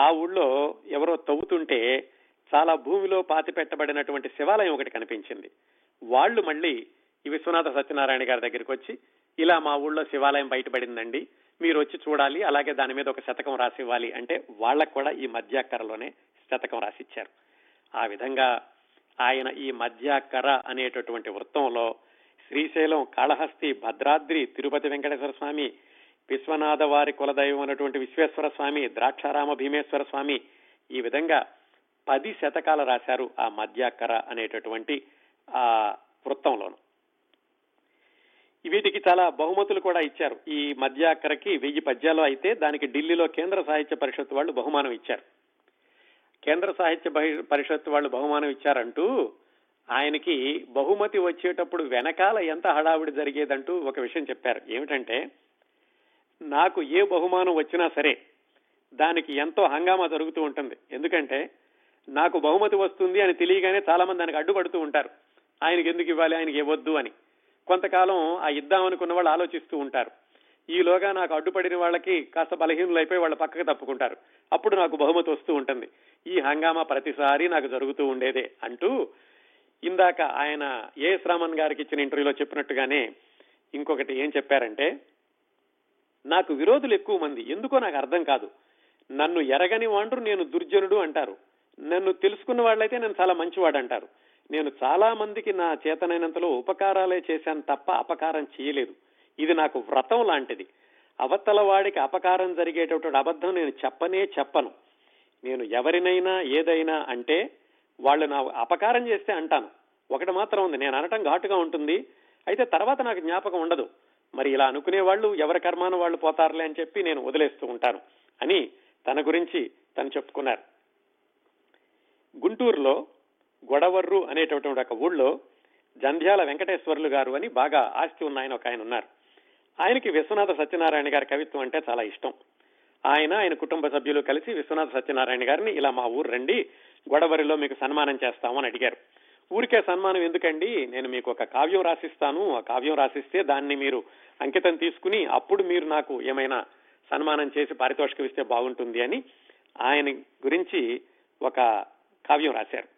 ఆ ఊళ్ళో ఎవరో తవ్వుతుంటే చాలా భూమిలో పాతి పెట్టబడినటువంటి శివాలయం ఒకటి కనిపించింది. వాళ్ళు మళ్ళీ ఈ విశ్వనాథ సత్యనారాయణ గారి దగ్గరికి వచ్చి ఇలా మా ఊళ్ళో శివాలయం బయటపడిందండి మీరు వచ్చి చూడాలి అలాగే దాని మీద ఒక శతకం రాసి ఇవ్వాలి అంటే వాళ్ళకు కూడా ఈ మధ్యాకరలోనే శతకం రాసిచ్చారు. ఆ విధంగా ఆయన ఈ మధ్యాకర అనేటటువంటి వృత్తంలో శ్రీశైలం కాళహస్తి భద్రాద్రి తిరుపతి వెంకటేశ్వర స్వామి విశ్వనాథ వారి కులదైవం అనేటువంటి విశ్వేశ్వర స్వామి ద్రాక్షారామ భీమేశ్వర స్వామి ఈ విధంగా పది శతకాలు రాశారు ఆ మధ్యాకర అనేటటువంటి ఆ వృత్తంలోను. వీటికి చాలా బహుమతులు కూడా ఇచ్చారు. ఈ మధ్యాకరకి వెయ్యి పద్యాలు అయితే దానికి ఢిల్లీలో కేంద్ర సాహిత్య పరిషత్ వాళ్ళు బహుమానం ఇచ్చారు. కేంద్ర సాహిత్య పరిషత్ వాళ్ళు బహుమానం ఇచ్చారంటూ ఆయనకి బహుమతి వచ్చేటప్పుడు వెనకాల ఎంత హడావిడి జరిగేదంటూ ఒక విషయం చెప్పారు. ఏమిటంటే నాకు ఏ బహుమానం వచ్చినా సరే దానికి ఎంతో హంగామా జరుగుతూ ఉంటుంది. ఎందుకంటే నాకు బహుమతి వస్తుంది అని తెలియగానే చాలా మంది దానికి అడ్డుపడుతూ ఉంటారు. ఆయనకి ఎందుకు ఇవ్వాలి? ఆయనకి ఇవ్వద్దు అని. కొంతకాలం ఆ ఇద్దామనుకున్న వాళ్ళు ఆలోచిస్తూ ఉంటారు. ఈలోగా నాకు అడ్డుపడిన వాళ్ళకి కాస్త బలహీనులు అయిపోయి వాళ్ళ పక్కకు తప్పుకుంటారు. అప్పుడు నాకు బహుమతి వస్తూ ఉంటుంది. ఈ హంగామా ప్రతిసారి నాకు జరుగుతూ ఉండేదే అంటూ ఇందాక ఆయన ఏఎస్ రామన్ గారికి ఇచ్చిన ఇంటర్వ్యూలో చెప్పినట్టుగానే ఇంకొకటి ఏం చెప్పారంటే నాకు విరోధులు ఎక్కువ మంది. ఎందుకో నాకు అర్థం కాదు. నన్ను ఎరగని వాండ్రు నేను దుర్జనుడు అంటారు. నన్ను తెలుసుకున్న వాళ్ళైతే నేను చాలా మంచివాడు అంటారు. నేను చాలా మందికి నా చేతనైనంతలో ఉపకారాలే చేశాను తప్ప అపకారం చేయలేదు. ఇది నాకు వ్రతం లాంటిది. అవతల వాడికి అపకారం జరిగేటటువంటి అబద్ధం నేను చెప్పనే చెప్పను. నేను ఎవరినైనా ఏదైనా అంటే వాళ్ళు నా అపకారం చేస్తే అంటాను. ఒకటి మాత్రం ఉంది. నేను అనటం ఘాటుగా ఉంటుంది. అయితే తర్వాత నాకు జ్ఞాపకం ఉండదు. మరి ఇలా అనుకునే వాళ్ళు ఎవరి కర్మాన వాళ్ళు పోతారులే అని చెప్పి నేను వదిలేస్తూ ఉంటాను అని తన గురించి తను చెప్పుకున్నారు. గుంటూరులో గొడవర్రు అనేటటువంటి ఒక ఊళ్ళో జంధ్యాల వెంకటేశ్వర్లు గారు అని బాగా ఆస్తి ఉన్న ఆయన ఒక ఆయన ఉన్నారు. ఆయనకి విశ్వనాథ సత్యనారాయణ గారి కవిత్వం అంటే చాలా ఇష్టం. ఆయన ఆయన కుటుంబ సభ్యులు కలిసి విశ్వనాథ సత్యనారాయణ గారిని ఇలా మా ఊరు రండి గొడవరిలో మీకు సన్మానం చేస్తామని అడిగారు. ఊరికే సన్మానం ఎందుకండి? నేను మీకు ఒక కావ్యం రాసిస్తాను. ఆ కావ్యం రాసిస్తే దాన్ని మీరు అంకితం తీసుకుని అప్పుడు మీరు నాకు ఏమైనా సన్మానం చేసి పారితోషికం ఇస్తే బాగుంటుంది అని ఆయన గురించి ఒక కావ్యం రాశారు.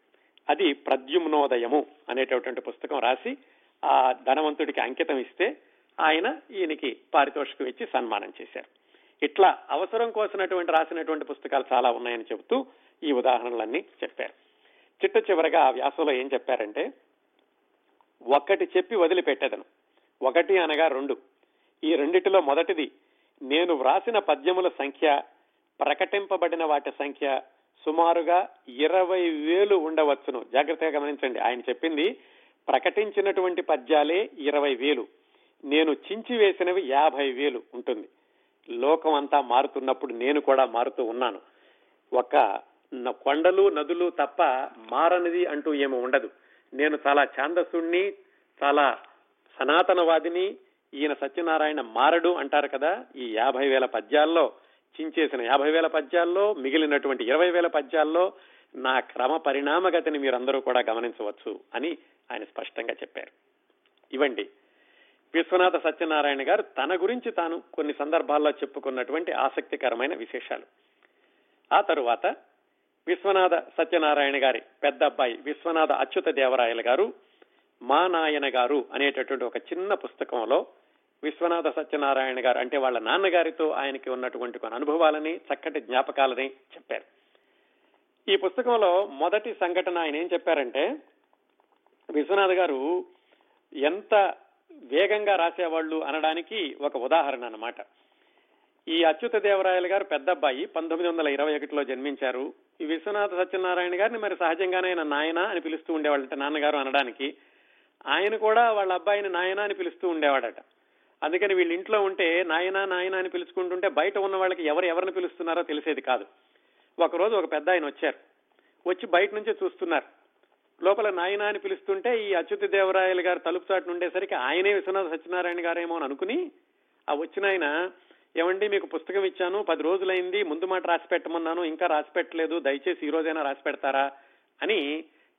అది ప్రద్యుమ్నోదయము అనేటటువంటి పుస్తకం రాసి ఆ ధనవంతుడికి అంకితం ఇస్తే ఆయన ఈయనకి పారితోషికం ఇచ్చి సన్మానం చేశారు. ఇట్లా అవసరం కోసినటువంటి రాసినటువంటి పుస్తకాలు చాలా ఉన్నాయని చెబుతూ ఈ ఉదాహరణలన్నీ చెప్పారు. చిట్ట చివరగా ఆ వ్యాసంలో ఏం చెప్పారంటే ఒక్కటి చెప్పి వదిలిపెట్టేదను. ఒకటి అనగా రెండు. ఈ రెండిటిలో మొదటిది నేను వ్రాసిన పద్యముల సంఖ్య ప్రకటింపబడిన వాటి సంఖ్య సుమారుగా ఇరవై వేలు ఉండవచ్చును. జాగ్రత్తగా గమనించండి ఆయన చెప్పింది ప్రకటించినటువంటి పద్యాలే ఇరవై వేలు. నేను చించి వేసినవి యాభై వేలు ఉంటుంది. లోకం అంతా మారుతున్నప్పుడు నేను కూడా మారుతూ ఉన్నాను. ఒక కొండలు నదులు తప్ప మారనిది అంటూ ఏమి ఉండదు. నేను చాలా ఛాందసుణ్ణి చాలా సనాతనవాదిని ఈయన సత్యనారాయణ మారడు అంటారు కదా ఈ యాభై వేల పద్యాల్లో చించేసిన యాభై వేల పద్యాల్లో మిగిలినటువంటి ఇరవై వేల పద్యాల్లో నా క్రమ పరిణామగతిని మీరందరూ కూడా గమనించవచ్చు అని ఆయన స్పష్టంగా చెప్పారు. ఇవండి విశ్వనాథ సత్యనారాయణ గారు తన గురించి తాను కొన్ని సందర్భాల్లో చెప్పుకున్నటువంటి ఆసక్తికరమైన విశేషాలు. ఆ తరువాత విశ్వనాథ సత్యనారాయణ గారి పెద్ద అబ్బాయి విశ్వనాథ అచ్యుత దేవరాయల గారు మా నాయన గారు అనేటటువంటి ఒక చిన్న పుస్తకంలో విశ్వనాథ సత్యనారాయణ గారు అంటే వాళ్ళ నాన్నగారితో ఆయనకి ఉన్నటువంటి కొన్ని అనుభవాలని చక్కటి జ్ఞాపకాలని చెప్పారు. ఈ పుస్తకంలో మొదటి సంఘటన ఆయన ఏం చెప్పారంటే విశ్వనాథ్ గారు ఎంత వేగంగా రాసేవాళ్ళు అనడానికి ఒక ఉదాహరణ అన్నమాట. ఈ అచ్యుత దేవరాయలు గారు పెద్ద అబ్బాయి పంతొమ్మిది వందల ఇరవై ఒకటిలో జన్మించారు. ఈ విశ్వనాథ సత్యనారాయణ గారిని మరి సహజంగానే ఆయన నాయన అని పిలుస్తూ ఉండేవాళ్ళట నాన్నగారు అనడానికి. ఆయన కూడా వాళ్ళ అబ్బాయిని నాయన అని పిలుస్తూ ఉండేవాడట. అందుకని వీళ్ళ ఇంట్లో ఉంటే నాయన నాయన అని పిలుచుకుంటుంటే బయట ఉన్న వాళ్ళకి ఎవరు ఎవరిని పిలుస్తున్నారో తెలిసేది కాదు. ఒకరోజు ఒక పెద్ద ఆయన వచ్చారు. వచ్చి బయట నుంచే చూస్తున్నారు. లోపల నాయన అని పిలుస్తుంటే ఈ అచ్యుత దేవరాయలు గారు తలుపు చాటు ఉండేసరికి ఆయనే విశ్వనాథ సత్యనారాయణ గారేమో అని అనుకుని ఆ వచ్చిన ఆయన ఏమండి మీకు పుస్తకం ఇచ్చాను పది రోజులైంది ముందు మాట రాసి పెట్టమన్నాను ఇంకా రాసి పెట్టలేదు దయచేసి ఈ రోజైనా రాసి పెడతారా అని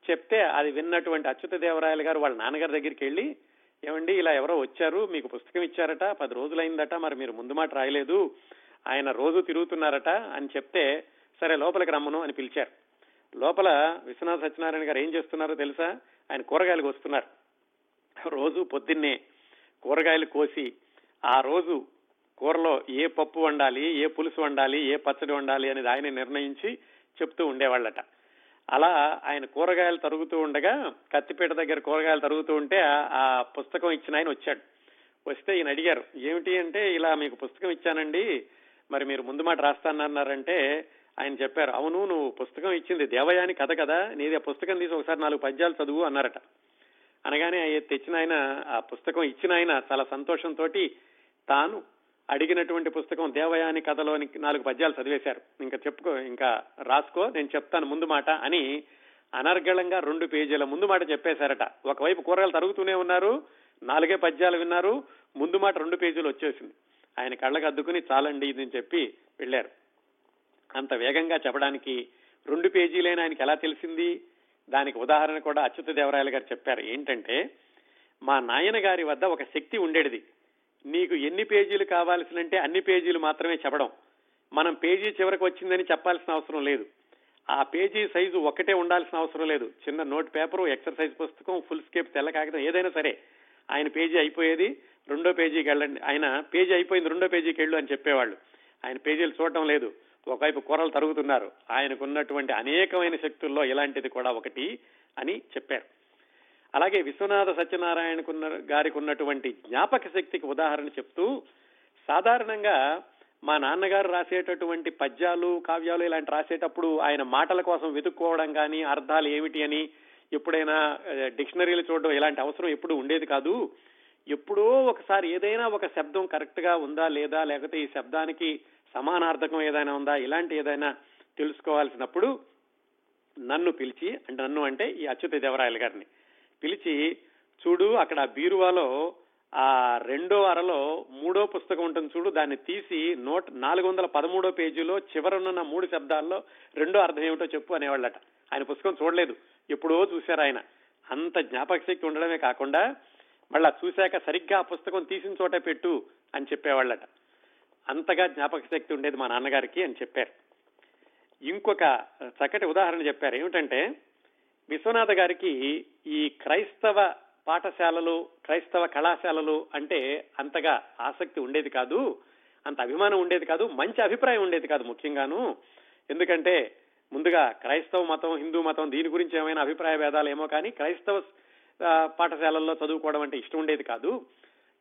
చెప్తే అది విన్నటువంటి అచ్యుత దేవరాయలు గారు వాళ్ళ నాన్నగారి దగ్గరికి వెళ్ళి ఏమండి ఇలా ఎవరో వచ్చారు మీకు పుస్తకం ఇచ్చారట పది రోజులైందట మరి మీరు ముందు మాట రాయలేదు ఆయన రోజు తిరుగుతున్నారట అని చెప్తే సరే లోపలికి రమ్మను అని పిలిచారు. లోపల విశ్వనాథ సత్యనారాయణ గారు ఏం చేస్తున్నారో తెలుసా? ఆయన కూరగాయలు వస్తున్నారు రోజు పొద్దున్నే కూరగాయలు కోసి ఆ రోజు కూరలో ఏ పప్పు వండాలి ఏ పులుసు వండాలి ఏ పచ్చడి వండాలి అనేది ఆయన నిర్ణయించి చెప్తూ ఉండేవాళ్ళట. అలా ఆయన కూరగాయలు తరుగుతూ ఉండగా కత్తిపీట దగ్గర కూరగాయలు తరుగుతూ ఉంటే ఆ పుస్తకం ఇచ్చిన ఆయన వచ్చాడు. వస్తే ఈయన అడిగారు ఏమిటి అంటే ఇలా మీకు పుస్తకం ఇచ్చానండి మరి మీరు ముందు మాట రాస్తానన్నారంటే ఆయన చెప్పారు అవును నువ్వు పుస్తకం ఇచ్చింది దేవయాని కథ కదా నీది ఆ పుస్తకం తీసి ఒకసారి నాలుగు పద్యాలు చదువు అన్నారట. అనగానే తెచ్చిన ఆయన ఆ పుస్తకం ఇచ్చిన ఆయన చాలా సంతోషంతో తాను అడిగినటువంటి పుస్తకం దేవయాని కథలోని నాలుగు పద్యాలు చదివేశారు. ఇంకా చెప్పుకో ఇంకా రాసుకో నేను చెప్తాను ముందు మాట అని అనర్గళంగా రెండు పేజీల ముందు మాట చెప్పేశారట. ఒకవైపు కూరగాయలు తరుగుతూనే ఉన్నారు నాలుగే పద్యాలు విన్నారు ముందు మాట రెండు పేజీలు వచ్చేసింది. ఆయన కళ్ళకు అద్దుకుని చాలండి ఇది చెప్పి వెళ్ళారు. అంత వేగంగా చెప్పడానికి రెండు పేజీలైన ఆయనకి ఎలా తెలిసింది? దానికి ఉదాహరణ కూడా అచ్యుత దేవరాయలు గారు చెప్పారు. ఏంటంటే మా నాయన గారి వద్ద ఒక శక్తి ఉండేది. నీకు ఎన్ని పేజీలు కావాల్సినంటే అన్ని పేజీలు మాత్రమే చెప్పడం. మనం పేజీ చివరికి వచ్చిందని చెప్పాల్సిన అవసరం లేదు. ఆ పేజీ సైజు ఒక్కటే ఉండాల్సిన అవసరం లేదు. చిన్న నోట్ పేపరు ఎక్సర్సైజ్ పుస్తకం ఫుల్ స్కేప్ తెల్ల కాగితం ఏదైనా సరే. ఆయన పేజీ అయిపోయేది రెండో పేజీకి వెళ్ళండి. ఆయన పేజీ అయిపోయింది రెండో పేజీకి వెళ్ళు అని చెప్పేవాళ్ళు. ఆయన పేజీలు చూడటం లేదు. ఒకవైపు కూరలు తరుగుతున్నారు. ఆయనకున్నటువంటి అనేకమైన శక్తుల్లో ఇలాంటిది కూడా ఒకటి అని చెప్పారు. అలాగే విశ్వనాథ సత్యనారాయణకున్న గారికి ఉన్నటువంటి జ్ఞాపక శక్తికి ఉదాహరణ చెప్తూ సాధారణంగా మా నాన్నగారు రాసేటటువంటి పద్యాలు కావ్యాలు ఇలాంటి రాసేటప్పుడు ఆయన మాటల కోసం వెతుక్కోవడం కానీ అర్థాలు ఏమిటి అని ఎప్పుడైనా డిక్షనరీలు చూడడం ఇలాంటి అవసరం ఎప్పుడు ఉండేది కాదు. ఎప్పుడో ఒకసారి ఏదైనా ఒక శబ్దం కరెక్ట్గా ఉందా లేదా లేకపోతే ఈ శబ్దానికి సమానార్థకం ఏదైనా ఉందా ఇలాంటి ఏదైనా తెలుసుకోవాల్సినప్పుడు నన్ను పిలిచి అంటే నన్ను అంటే ఈ అచ్యుత దేవరాయల గారిని పిలిచి చూడు అక్కడ బీరువాలో ఆ రెండో అరలో మూడో పుస్తకం ఉంటుంది చూడు దాన్ని తీసి నోట్ నాలుగు వందల పదమూడో పేజీలో చివరనున్న మూడు శబ్దాల్లో రెండో అర్థం ఏమిటో చెప్పు అనేవాళ్ళట. ఆయన పుస్తకం చూడలేదు. ఎప్పుడో చూశారు ఆయన. అంత జ్ఞాపక శక్తి ఉండడమే కాకుండా మళ్ళా చూశాక సరిగ్గా ఆ పుస్తకం తీసిన చోట పెట్టు అని చెప్పేవాళ్ళట. అంతగా జ్ఞాపక శక్తి ఉండేది మా నాన్నగారికి అని చెప్పారు. ఇంకొక చక్కటి ఉదాహరణ చెప్పారు. ఏమిటంటే విశ్వనాథ గారికి ఈ క్రైస్తవ పాఠశాలలు క్రైస్తవ కళాశాలలు అంటే అంతగా ఆసక్తి ఉండేది కాదు అంత అభిమానం ఉండేది కాదు మంచి అభిప్రాయం ఉండేది కాదు ముఖ్యంగాను. ఎందుకంటే ముందుగా క్రైస్తవ మతం హిందూ మతం దీని గురించి ఏమైనా అభిప్రాయ భేదాలు ఏమో కానీ క్రైస్తవ పాఠశాలల్లో చదువుకోవడం అంటే ఇష్టం ఉండేది కాదు.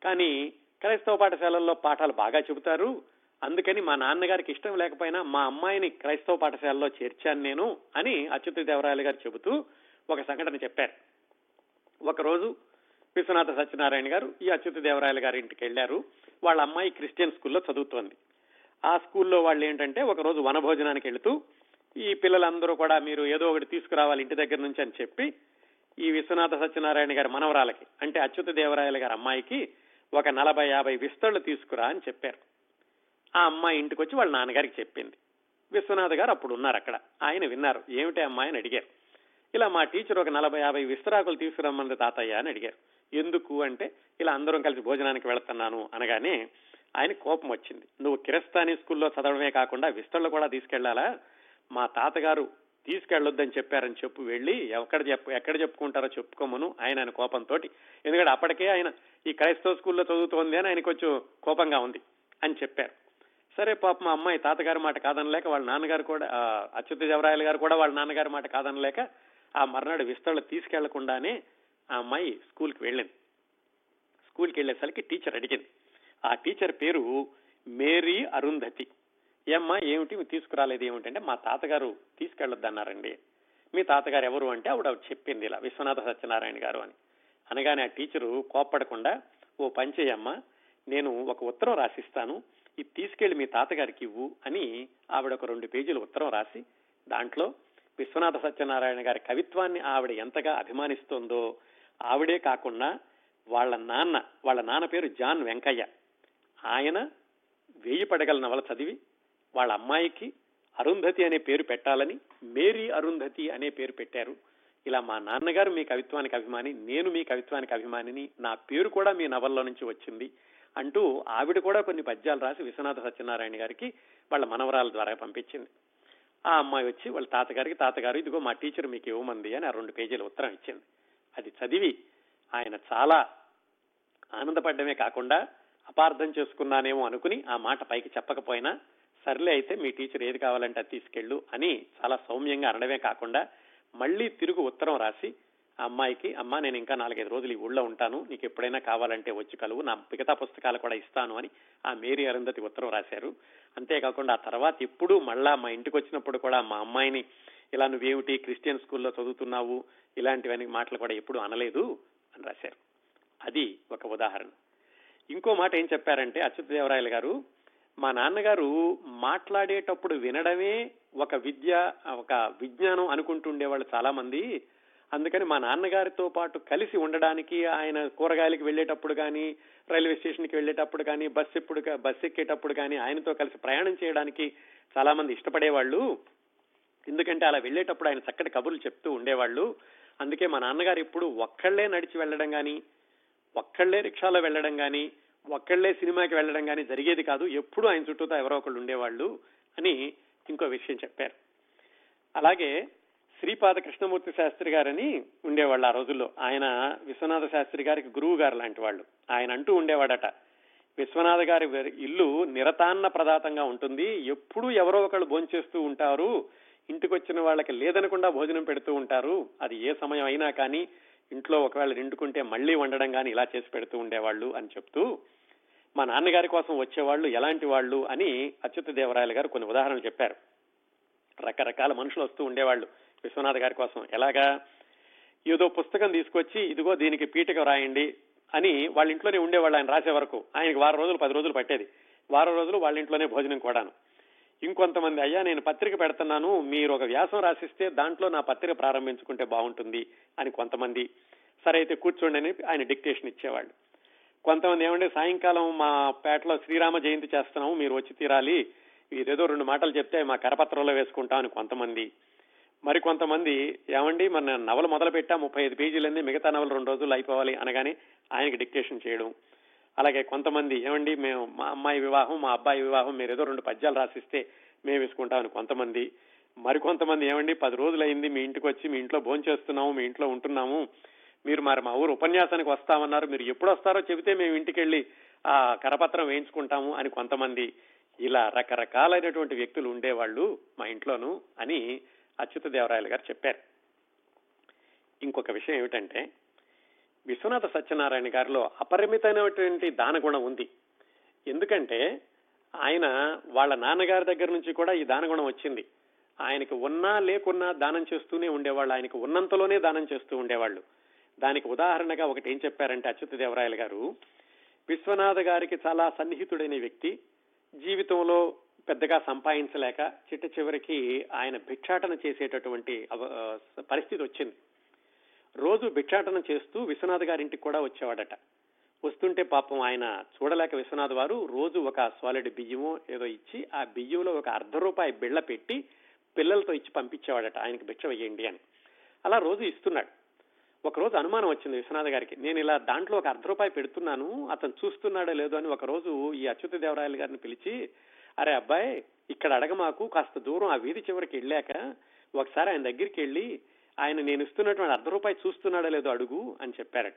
కానీ క్రైస్తవ పాఠశాలల్లో పాఠాలు బాగా చెబుతారు. అందుకని మా నాన్నగారికి ఇష్టం లేకపోయినా మా అమ్మాయిని క్రైస్తవ పాఠశాలలో చేర్చాను నేను అని అచ్యుత దేవరాయలు గారు చెబుతూ ఒక సంఘటన చెప్పారు. ఒకరోజు విశ్వనాథ సత్యనారాయణ గారు ఈ అచ్యుత దేవరాయలు గారి ఇంటికి వెళ్ళారు. వాళ్ళ అమ్మాయి క్రిస్టియన్ స్కూల్లో చదువుతోంది. ఆ స్కూల్లో వాళ్ళు ఏంటంటే ఒకరోజు వనభోజనానికి వెళుతూ ఈ పిల్లలందరూ కూడా మీరు ఏదో ఒకటి తీసుకురావాలి ఇంటి దగ్గర నుంచి అని చెప్పి ఈ విశ్వనాథ సత్యనారాయణ గారి మనవరాలకి అంటే అచ్యుత దేవరాయల గారి అమ్మాయికి ఒక నలభై యాభై విస్తళ్ళు తీసుకురా అని చెప్పారు. ఆ అమ్మాయి ఇంటికి వచ్చి వాళ్ళ నాన్నగారికి చెప్పింది. విశ్వనాథ్ గారు అప్పుడు ఉన్నారు అక్కడ. ఆయన విన్నారు. ఏమిటి అమ్మాయి అని అడిగారు. ఇలా మా టీచర్ ఒక నలభై యాభై విస్తరాకులు తీసుకురమ్మంది తాతయ్య అని అడిగారు. ఎందుకు అంటే ఇలా అందరం కలిసి భోజనానికి వెళుతున్నాను అనగానే ఆయన కోపం వచ్చింది. నువ్వు కిరస్థానీ స్కూల్లో చదవడమే కాకుండా విస్తళ్ళు కూడా తీసుకెళ్ళాలా? మా తాతగారు తీసుకెళ్ళొద్దని చెప్పారని చెప్పు వెళ్ళి ఎక్కడ చెప్పు ఎక్కడ చెప్పుకుంటారో చెప్పుకోమను ఆయన ఆయన కోపంతో ఎందుకంటే అప్పటికే ఆయన ఈ క్రైస్తవ స్కూల్లో చదువుతోంది అని ఆయన కొంచెం కోపంగా ఉంది అని చెప్పారు. సరే పాప మా అమ్మాయి తాతగారి మాట కాదనలేక వాళ్ళ నాన్నగారు కూడా అచ్యుత దేవరాయలు గారు కూడా వాళ్ళ నాన్నగారి మాట కాదనలేక ఆ మర్నాడు విస్తరణ తీసుకెళ్ళకుండానే ఆ అమ్మాయి స్కూల్కి వెళ్ళింది. స్కూల్కి వెళ్ళేసరికి టీచర్ అడిగింది. ఆ టీచర్ పేరు మేరీ అరుంధతి. ఏమ్మా ఏమిటి? తీసుకురాలేదు ఏమిటంటే మా తాతగారు తీసుకెళ్ళొద్దన్నారండి. మీ తాతగారు ఎవరు అంటే ఆవిడ చెప్పింది ఇలా విశ్వనాథ సత్యనారాయణ గారు అని. అనగానే ఆ టీచరు కోప్పడకుండా ఓ పంచేయమ్మ నేను ఒక ఉత్తరం రాసిస్తాను. ఇది తీసుకెళ్ళి మీ తాతగారికి ఇవ్వు అని ఆవిడ ఒక రెండు పేజీలు ఉత్తరం రాసి దాంట్లో విశ్వనాథ సత్యనారాయణ గారి కవిత్వాన్ని ఆవిడ ఎంతగా అభిమానిస్తోందో ఆవిడే కాకుండా వాళ్ళ నాన్న వాళ్ళ నాన్న పేరు జాన్ వెంకయ్య. ఆయన వేయి పడగల నవల చదివి వాళ్ళ అమ్మాయికి అరుంధతి అనే పేరు పెట్టాలని మేరీ అరుంధతి అనే పేరు పెట్టారు. ఇలా మా నాన్నగారు మీ కవిత్వానికి అభిమాని నేను మీ కవిత్వానికి అభిమానిని నా పేరు కూడా మీ నవల్లో నుంచి వచ్చింది అంటూ ఆవిడ కూడా కొన్ని పద్యాలు రాసి విశ్వనాథ సత్యనారాయణ గారికి వాళ్ళ మనవరాల ద్వారా పంపించింది. ఆ అమ్మాయి వచ్చి వాళ్ళ తాతగారికి తాతగారు ఇదిగో మా టీచర్ మీకు ఇవ్వమంది అని ఆ రెండు పేజీల ఉత్తరం ఇచ్చింది. అది చదివి ఆయన చాలా ఆనందపడ్డమే కాకుండా అపార్థం చేసుకున్నానేమో అనుకుని ఆ మాట పైకి చెప్పకపోయినా సర్లే అయితే మీ టీచర్ ఏది కావాలంటే అది తీసుకెళ్ళు అని చాలా సౌమ్యంగా అనడమే కాకుండా మళ్ళీ తిరుగు ఉత్తరం రాసి ఆ అమ్మాయికి అమ్మ నేను ఇంకా నాలుగైదు రోజులు ఈ ఊళ్ళో ఉంటాను నీకు ఎప్పుడైనా కావాలంటే వచ్చి కలువు నా మిగతా పుస్తకాలు కూడా ఇస్తాను అని ఆ మేరీ అరుంధతి ఉత్తరం రాశారు. అంతేకాకుండా ఆ తర్వాత ఎప్పుడు మళ్ళా మా ఇంటికి వచ్చినప్పుడు కూడా మా అమ్మాయిని ఇలా నువ్వేమిటి క్రిస్టియన్ స్కూల్లో చదువుతున్నావు ఇలాంటివన్నీ మాటలు కూడా ఎప్పుడు అనలేదు అని రాశారు. అది ఒక ఉదాహరణ. ఇంకో మాట ఏం చెప్పారంటే అచ్యుతదేవరాయలు గారు మా నాన్నగారు మాట్లాడేటప్పుడు వినడమే ఒక విద్య ఒక విజ్ఞానం అనుకుంటుండేవాళ్ళు చాలా మంది అందుకని మా నాన్నగారితో పాటు కలిసి ఉండడానికి ఆయన కూరగాయలకి వెళ్ళేటప్పుడు కానీ రైల్వే స్టేషన్కి వెళ్ళేటప్పుడు కానీ బస్సు ఎప్పుడు బస్సు ఎక్కేటప్పుడు కానీ ఆయనతో కలిసి ప్రయాణం చేయడానికి చాలా మంది ఇష్టపడేవాళ్ళు. ఎందుకంటే అలా వెళ్ళేటప్పుడు ఆయన చక్కటి కబుర్లు చెప్తూ ఉండేవాళ్ళు. అందుకే మా నాన్నగారు ఎప్పుడు ఒక్కళ్ళే నడిచి వెళ్ళడం కానీ ఒక్కళ్ళే రిక్షాలో వెళ్ళడం కానీ ఒక్కళ్ళే సినిమాకి వెళ్ళడం కానీ జరిగేది కాదు. ఎప్పుడూ ఆయన చుట్టూతో ఎవరో ఒకళ్ళు ఉండేవాళ్ళు అని ఇంకో విషయం చెప్పారు. అలాగే శ్రీపాద కృష్ణమూర్తి శాస్త్రి గారని ఉండేవాళ్ళు ఆ రోజుల్లో. ఆయన విశ్వనాథ శాస్త్రి గారికి గురువు గారు లాంటి వాళ్ళు. ఆయన అంటూ ఉండేవాడట విశ్వనాథ గారి ఇల్లు నిరతాన్న ప్రదాతంగా ఉంటుంది. ఎప్పుడూ ఎవరో ఒకళ్ళు భోంచేస్తూ ఉంటారు. ఇంటికి వచ్చిన వాళ్ళకి లేదనకుండా భోజనం పెడుతూ ఉంటారు. అది ఏ సమయం అయినా కానీ ఇంట్లో ఒకవేళ నిండుకుంటే మళ్ళీ వండడం కానీ ఇలా చేసి పెడుతూ ఉండేవాళ్ళు అని చెప్తూ మా నాన్నగారి కోసం వచ్చేవాళ్ళు ఎలాంటి వాళ్ళు అని అచ్యుత దేవరాయలు గారు కొన్ని ఉదాహరణలు చెప్పారు. రకరకాల మనుషులు వస్తూ ఉండేవాళ్ళు విశ్వనాథ్ గారి కోసం. ఎలాగా? ఏదో పుస్తకం తీసుకొచ్చి ఇదిగో దీనికి పీఠిక రాయండి అని వాళ్ళ ఇంట్లోనే ఉండేవాళ్ళు ఆయన రాసే వరకు. ఆయనకి వారం రోజులు పది రోజులు పట్టేది. వారం రోజులు వాళ్ళ ఇంట్లోనే భోజనం కూడాను. ఇంకొంతమంది అయ్యా నేను పత్రిక పెడుతున్నాను మీరు ఒక వ్యాసం రాసిస్తే దాంట్లో నా పత్రిక ప్రారంభించుకుంటే బాగుంటుంది అని కొంతమంది సరే అయితే కూర్చోండి అని ఆయన డిక్టేషన్ ఇచ్చేవాళ్ళు. కొంతమంది ఏమంటే సాయంకాలం మా పేటలో శ్రీరామ జయంతి చేస్తున్నాము మీరు వచ్చి తీరాలి. ఇదేదో రెండు మాటలు చెప్తే మా కరపత్రంలో వేసుకుంటాం అని కొంతమంది. మరి కొంతమంది ఏమండి మన నవలు మొదలు పెట్టా ముప్పై ఐదు పేజీలంది మిగతా నవలు రెండు రోజులు అయిపోవాలి అనగానే ఆయనకి డిక్టేషన్ చేయడం. అలాగే కొంతమంది ఏమండి మేము మా అమ్మాయి వివాహం మా అబ్బాయి వివాహం మీరు ఏదో రెండు పద్యాలు రాసిస్తే మేము వేసుకుంటామని కొంతమంది. మరికొంతమంది ఏమండి పది రోజులైంది మీ ఇంటికి వచ్చి మీ ఇంట్లో భోంచేస్తున్నాము మీ ఇంట్లో ఉంటున్నాము. మీరు మరి మా ఊరు ఉపన్యాసానికి వస్తామన్నారు. మీరు ఎప్పుడు వస్తారో చెబితే మేము ఇంటికి వెళ్ళి ఆ కరపత్రం వేయించుకుంటాము అని కొంతమంది ఇలా రకరకాలైనటువంటి వ్యక్తులు ఉండేవాళ్ళు మా ఇంట్లోను అని అచ్యుత దేవరాయలు గారు చెప్పారు. ఇంకొక విషయం ఏమిటంటే విశ్వనాథ సత్యనారాయణ గారిలో అపరిమితమైనటువంటి దానగుణం ఉంది. ఎందుకంటే ఆయన వాళ్ళ నాన్నగారి దగ్గర నుంచి కూడా ఈ దానగుణం వచ్చింది. ఆయనకి ఉన్నా లేకున్నా దానం చేస్తూనే ఉండేవాళ్ళు. ఆయనకు ఉన్నంతలోనే దానం చేస్తూ ఉండేవాళ్ళు. దానికి ఉదాహరణగా ఒకటి ఏం చెప్పారంటే అచ్యుత దేవరాయలు గారు విశ్వనాథ గారికి చాలా సన్నిహితుడైన వ్యక్తి జీవితంలో పెద్దగా సంపాదించలేక చిట్ట చివరికి ఆయన భిక్షాటన చేసేటటువంటి పరిస్థితి వచ్చింది. రోజు భిక్షాటన చేస్తూ విశ్వనాథ్ గారింటికి కూడా వచ్చేవాడట. వస్తుంటే పాపం ఆయన చూడలేక విశ్వనాథ్ వారు రోజు ఒక సాలిడ్ బియ్యమో ఏదో ఇచ్చి ఆ బియ్యంలో ఒక అర్ధ రూపాయి బిళ్ళ పెట్టి పిల్లలతో ఇచ్చి పంపించేవాడట. ఆయనకి భిక్ష వేయండి అని. అలా రోజు ఇస్తున్నాడు. ఒకరోజు అనుమానం వచ్చింది విశ్వనాథ్ గారికి. నేను ఇలా దాంట్లో ఒక అర్ధ రూపాయి పెడుతున్నాను అతను చూస్తున్నాడో లేదో అని ఒక రోజు ఈ అచ్యుత దేవరాయలు గారిని పిలిచి అరే అబ్బాయి ఇక్కడ అడగమాకు కాస్త దూరం ఆ వీధి చివరికి వెళ్ళాక ఒకసారి ఆయన దగ్గరికి వెళ్ళి ఆయన నేను ఇస్తున్నటువంటి అర్ధ రూపాయి చూస్తున్నాడో లేదో అడుగు అని చెప్పారట.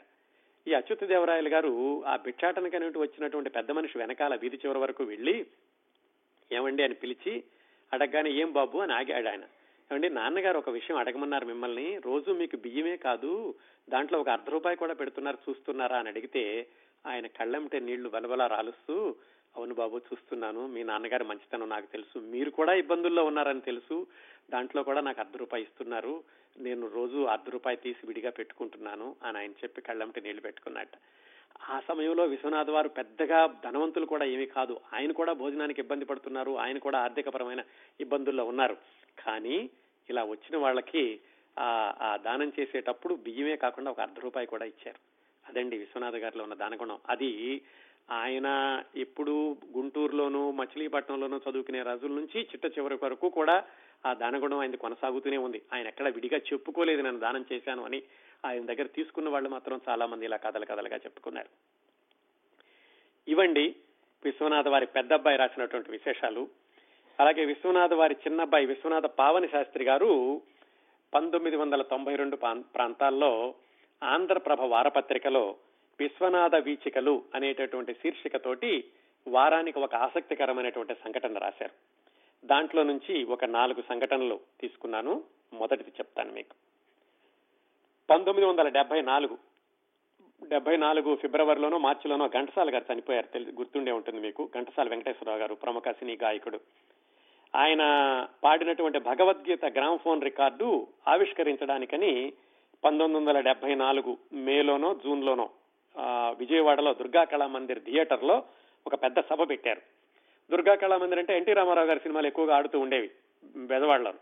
ఈ అచ్యుత దేవరాయలు గారు ఆ భిక్షాటనకనేటి వచ్చినటువంటి పెద్ద మనిషి వెనకాల వీధి చివరి వరకు వెళ్ళి ఏమండి? అని పిలిచి అడగగానే ఏం బాబు? అని ఆగాడు ఆయన. ఏమండి నాన్నగారు ఒక విషయం అడగమన్నారు మిమ్మల్ని. రోజు మీకు బియ్యమే కాదు దాంట్లో ఒక అర్ధ రూపాయి కూడా పెడుతున్నారు చూస్తున్నారా అని అడిగితే ఆయన కళ్ళంటే నీళ్ళు వలవలా రాలుస్తూ అవును బాబు చూస్తున్నాను. మీ నాన్నగారు మంచితనం నాకు తెలుసు. మీరు కూడా ఇబ్బందుల్లో ఉన్నారని తెలుసు. దాంట్లో కూడా నాకు అర్ధ రూపాయి ఇస్తున్నారు. నేను రోజు అర్ధ రూపాయి తీసి విడిగా పెట్టుకుంటున్నాను అని ఆయన చెప్పి కళ్ళంటి నీళ్ళు పెట్టుకున్నట్ట ఆ సమయంలో విశ్వనాథ్ వారు పెద్దగా ధనవంతులు కూడా ఏమీ కాదు. ఆయన కూడా భోజనానికి ఇబ్బంది పడుతున్నారు. ఆయన కూడా ఆర్థికపరమైన ఇబ్బందుల్లో ఉన్నారు. కానీ ఇలా వచ్చిన వాళ్ళకి ఆ దానం చేసేటప్పుడు బియ్యమే కాకుండా ఒక అర్ధ రూపాయి కూడా ఇచ్చారు. అదండి విశ్వనాథ్ గారిలో ఉన్న దానగుణం. అది ఆయన ఎప్పుడు గుంటూరులోను మచిలీపట్నంలోనూ చదువుకునే రోజుల నుంచి చిట్ట చివరి వరకు కూడా ఆ దానగుణం ఆయన కొనసాగుతూనే ఉంది. ఆయన ఎక్కడ విడిగా చెప్పుకోలేదు నేను దానం చేశాను అని ఆయన దగ్గర తీసుకున్న వాళ్ళు మాత్రం చాలా మంది ఇలా కథలు కథలుగా చెప్పుకున్నారు. ఇవండి విశ్వనాథ వారి పెద్ద అబ్బాయి రాసినటువంటి విశేషాలు. అలాగే విశ్వనాథ వారి చిన్నబ్బాయి విశ్వనాథ పావని శాస్త్రి గారు పంతొమ్మిది వందల తొంభై రెండు ప్రాంతాల్లో ఆంధ్రప్రభ వారపత్రికలో విశ్వనాథ వీచికలు అనేటటువంటి శీర్షికతోటి వారానికి ఒక ఆసక్తికరమైనటువంటి సంఘటన రాశారు. దాంట్లో నుంచి ఒక నాలుగు సంఘటనలు తీసుకున్నాను. మొదటిది చెప్తాను మీకు. పంతొమ్మిది వందల డెబ్బై నాలుగు. డెబ్బై నాలుగు ఫిబ్రవరిలోనో మార్చిలోనో ఘంటసాల గారు చనిపోయారు. తెలిసి గుర్తుండే ఉంటుంది మీకు. ఘంటసాల వెంకటేశ్వరరావు గారు ప్రముఖ సినీ గాయకుడు. ఆయన పాడినటువంటి భగవద్గీత గ్రామ్ ఫోన్ రికార్డు ఆవిష్కరించడానికని పంతొమ్మిది వందల డెబ్బై నాలుగు మేలోనో జూన్లోనో విజయవాడలో దుర్గా కళామందిర్ థియేటర్లో ఒక పెద్ద సభ పెట్టారు. దుర్గా కళా మందిర్ అంటే ఎన్టీ రామారావు గారి సినిమాలు ఎక్కువగా ఆడుతూ ఉండేవి బెదవాడలో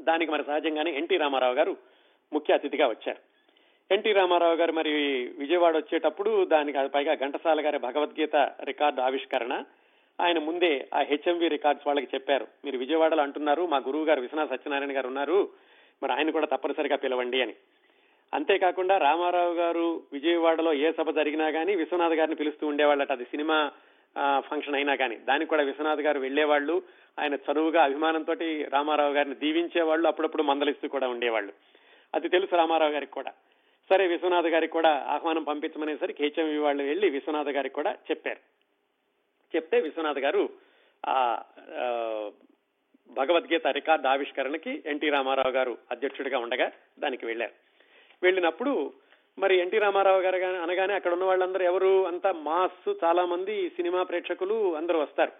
దానికి మరి సహజంగానే ఎన్టీ రామారావు గారు ముఖ్య అతిథిగా వచ్చారు. ఎన్టీ రామారావు గారు మరి విజయవాడ వచ్చేటప్పుడు దానికి పైగా ఘంటసాల గారి భగవద్గీత రికార్డు ఆవిష్కరణ ఆయన ముందే ఆ హెచ్ఎంవి రికార్డ్స్ వాళ్ళకి చెప్పారు. మీరు విజయవాడలో అంటున్నారు మా గురువు గారు విశ్వనాథ సత్యనారాయణ గారు ఉన్నారు మరి ఆయన కూడా తప్పనిసరిగా పిలవండి అని. అంతేకాకుండా రామారావు గారు విజయవాడలో ఏ సభ జరిగినా కానీ విశ్వనాథ్ గారిని పిలుస్తూ ఉండేవాళ్ళట. అది సినిమా ఫంక్షన్ అయినా కానీ దానికి కూడా విశ్వనాథ్ గారు వెళ్ళేవాళ్ళు ఆయన చదువుగా అభిమానంతో రామారావు గారిని దీవించేవాళ్ళు. అప్పుడప్పుడు మందలిస్తూ కూడా ఉండేవాళ్ళు. అది తెలుసు రామారావు గారికి కూడా. సరే విశ్వనాథ్ గారికి కూడా ఆహ్వానం పంపించమనేసరికి హెచ్ఎంవి వాళ్ళు వెళ్ళి విశ్వనాథ్ గారికి కూడా చెప్పారు. చెప్తే విశ్వనాథ్ గారు ఆ భగవద్గీత రికార్డు ఆవిష్కరణకి ఎన్టీ రామారావు గారు అధ్యక్షుడిగా ఉండగా దానికి వెళ్ళారు వెళ్ళినప్పుడు మరి ఎన్టీ రామారావు గారు అనగానే అక్కడ ఉన్న వాళ్ళందరూ ఎవరు అంతా మాస్ చాలా మంది సినిమా ప్రేక్షకులు అందరూ వస్తారు.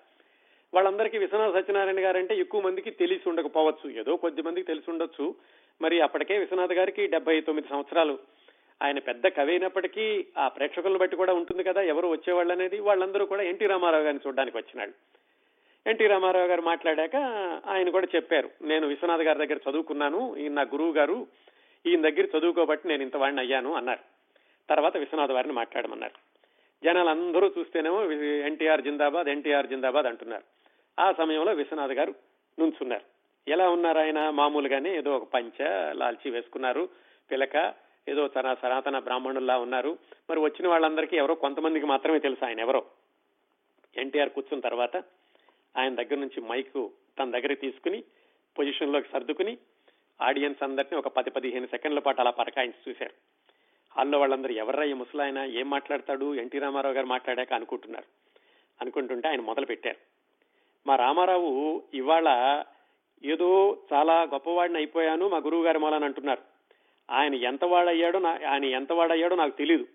వాళ్ళందరికీ విశ్వనాథ సత్యనారాయణ గారు అంటే ఎక్కువ మందికి తెలిసి ఉండకపోవచ్చు. ఏదో కొద్ది మందికి తెలిసి ఉండొచ్చు. మరి అప్పటికే విశ్వనాథ్ గారికి డెబ్బై తొమ్మిది సంవత్సరాలు. ఆయన పెద్ద కవి అయినప్పటికీ ఆ ప్రేక్షకులను బట్టి కూడా ఉంటుంది కదా ఎవరు వచ్చేవాళ్ళు అనేది. వాళ్ళందరూ కూడా ఎన్టీ రామారావు గారిని చూడడానికి వచ్చినాడు ఎన్టీ రామారావు గారు మాట్లాడాక ఆయన కూడా చెప్పారు నేను విశ్వనాథ్ గారి దగ్గర చదువుకున్నాను ఈయన నా గురువు గారు ఈయన దగ్గర చదువుకోబట్టి నేను ఇంత వాడిని అయ్యాను అన్నారు. తర్వాత విశ్వనాథ్ వారిని మాట్లాడమన్నారు. జనాలు అందరూ చూస్తేనేమో ఎన్టీఆర్ జిందాబాద్ ఎన్టీఆర్ జిందాబాద్ అంటున్నారు. ఆ సమయంలో విశ్వనాథ్ గారు నుంచున్నారు. ఎలా ఉన్నారు ఆయన? మామూలుగానే ఏదో ఒక పంచ లాల్చి వేసుకున్నారు పిలక ఏదో తన సనాతన బ్రాహ్మణుల్లా ఉన్నారు. మరి వచ్చిన వాళ్ళందరికీ ఎవరో కొంతమందికి మాత్రమే తెలుసు ఆయన ఎవరో. ఎన్టీఆర్ కూర్చున్న తర్వాత ఆయన దగ్గర నుంచి మైక్ తన దగ్గర తీసుకుని పొజిషన్లోకి సర్దుకుని ఆడియన్స్ అందరినీ ఒక పది పదిహేను సెకండ్ల పాటు అలా పరకాయించి చూశారు. హాల్లో వాళ్ళందరూ ఎవర్రా ఈ ముసలాయన ఏం మాట్లాడతాడు ఎన్టీ రామారావు గారు మాట్లాడాక అనుకుంటున్నారు. అనుకుంటుంటే ఆయన మొదలు పెట్టారు. మా రామారావు ఇవాళ ఏదో చాలా గొప్పవాడిని అయిపోయాను మా గురువు గారి మూలని అంటున్నారు. ఆయన ఎంత వాడయ్యాడో ఆయన ఎంత వాడయ్యాడో నాకు తెలియదు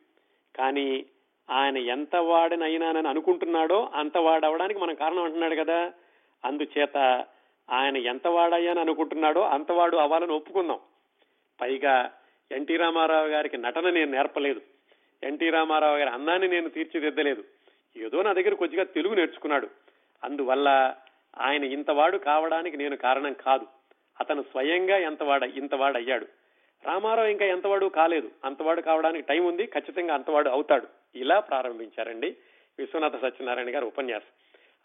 కానీ ఆయన ఎంత వాడినైనానని అనుకుంటున్నాడో అంత వాడవడానికి మనం కారణం అంటున్నాడు కదా. అందుచేత ఆయన ఎంత వాడయ్యాని అనుకుంటున్నాడో అంతవాడు అవ్వాలని ఒప్పుకుందాం. పైగా ఎన్టీ రామారావు గారికి నటన నేను నేర్పలేదు. ఎన్టీ రామారావు గారి అందాన్ని నేను తీర్చిదిద్దలేదు. ఏదో నా దగ్గర కొద్దిగా తెలుగు నేర్చుకున్నాడు. అందువల్ల ఆయన ఇంతవాడు కావడానికి నేను కారణం కాదు. అతను స్వయంగా ఎంతవాడ ఇంతవాడయ్యాడు రామారావు ఇంకా ఎంతవాడు కాలేదు. అంతవాడు కావడానికి టైం ఉంది. ఖచ్చితంగా అంతవాడు అవుతాడు. ఇలా ప్రారంభించారండి విశ్వనాథ సత్యనారాయణ గారు ఉపన్యాసం.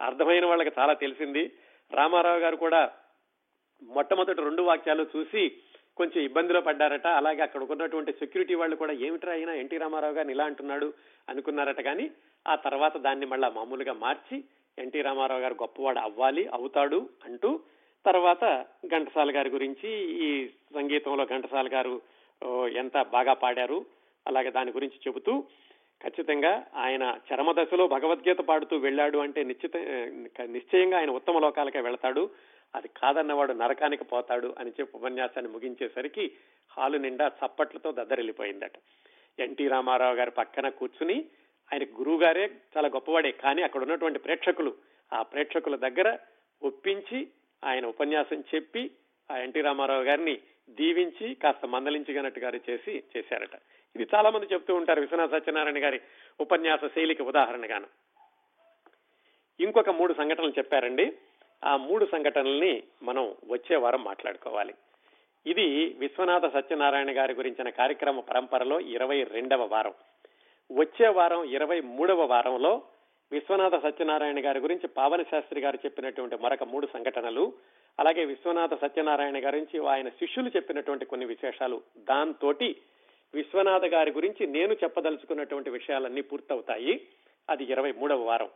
అర్థమైన వాళ్ళకి చాలా తెలిసింది. రామారావు గారు కూడా మొట్టమొదటి రెండు వాక్యాలు చూసి కొంచెం ఇబ్బందిలో పడ్డారట. అలాగే అక్కడ ఉన్నటువంటి సెక్యూరిటీ వాళ్ళు కూడా ఏమిట్రా అయినా ఎన్టీ రామారావు గారిని ఇలా అంటున్నాడు అనుకున్నారట కానీ ఆ తర్వాత దాన్ని మళ్ళా మామూలుగా మార్చి ఎన్టీ రామారావు గారు గొప్పవాడు అవ్వాలి అవుతాడు అంటూ తర్వాత ఘంటసాల గారి గురించి ఈ సంగీతంలో ఘంటసాల గారు ఎంత బాగా పాడారు అలాగే దాని గురించి చెబుతూ ఖచ్చితంగా ఆయన చరమ దశలో భగవద్గీత పాడుతూ వెళ్ళాడు అంటే నిశ్చిత నిశ్చయంగా ఆయన ఉత్తమ లోకాలకే వెళతాడు. అది కాదన్నవాడు నరకానికి పోతాడు అని చెప్పి ఉపన్యాసాన్ని ముగించేసరికి హాలు నిండా చప్పట్లతో దద్దరిల్లిపోయిందట. ఎన్టీ రామారావు గారి పక్కన కూర్చుని ఆయన గురువు గారే చాలా గొప్పవాడే కానీ అక్కడ ఉన్నటువంటి ప్రేక్షకులు ఆ ప్రేక్షకుల దగ్గర ఒప్పించి ఆయన ఉపన్యాసం చెప్పి ఆ ఎన్టీ రామారావు గారిని దీవించి కాస్త మందలించగనట్టు చేసి చేశారట. ఇది చాలా మంది చెప్తూ ఉంటారు విశ్వనాథ సత్యనారాయణ గారి ఉపన్యాస శైలికి ఉదాహరణగాను. ఇంకొక మూడు సంఘటనలు చెప్పారండి. ఆ మూడు సంఘటనల్ని మనం వచ్చే వారం మాట్లాడుకోవాలి. ఇది విశ్వనాథ సత్యనారాయణ గారి గురించిన కార్యక్రమ పరంపరలో ఇరవై రెండవ వారం. వచ్చే వారం ఇరవై మూడవ వారంలో విశ్వనాథ సత్యనారాయణ గారి గురించి పావన శాస్త్రి గారు చెప్పినటువంటి మరొక మూడు సంఘటనలు అలాగే విశ్వనాథ సత్యనారాయణ గురించి ఆయన శిష్యులు చెప్పినటువంటి కొన్ని విశేషాలు. దాంతోటి విశ్వనాథ గారి గురించి నేను చెప్పదలుచుకున్నటువంటి విషయాలన్నీ పూర్తవుతాయి. అది ఇరవై మూడవ వారం.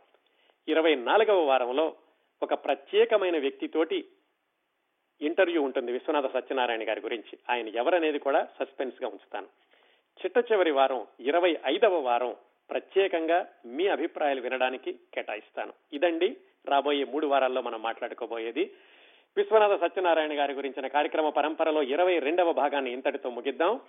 ఇరవై నాలుగవ వారంలో ఒక ప్రత్యేకమైన వ్యక్తితోటి ఇంటర్వ్యూ ఉంటుంది విశ్వనాథ సత్యనారాయణ గారి గురించి. ఆయన ఎవరనేది కూడా సస్పెన్స్గా ఉంచుతాను. చిట్ట చివరి వారం ఇరవై ఐదవ వారం ప్రత్యేకంగా మీ అభిప్రాయాలు వినడానికి కేటాయిస్తాను. ఇదండి రాబోయే మూడు వారాల్లో మనం మాట్లాడుకోబోయేది. విశ్వనాథ సత్యనారాయణ గారి గురించిన కార్యక్రమ పరంపరలో ఇరవై రెండవ భాగాన్ని ఇంతటితో ముగిద్దాం.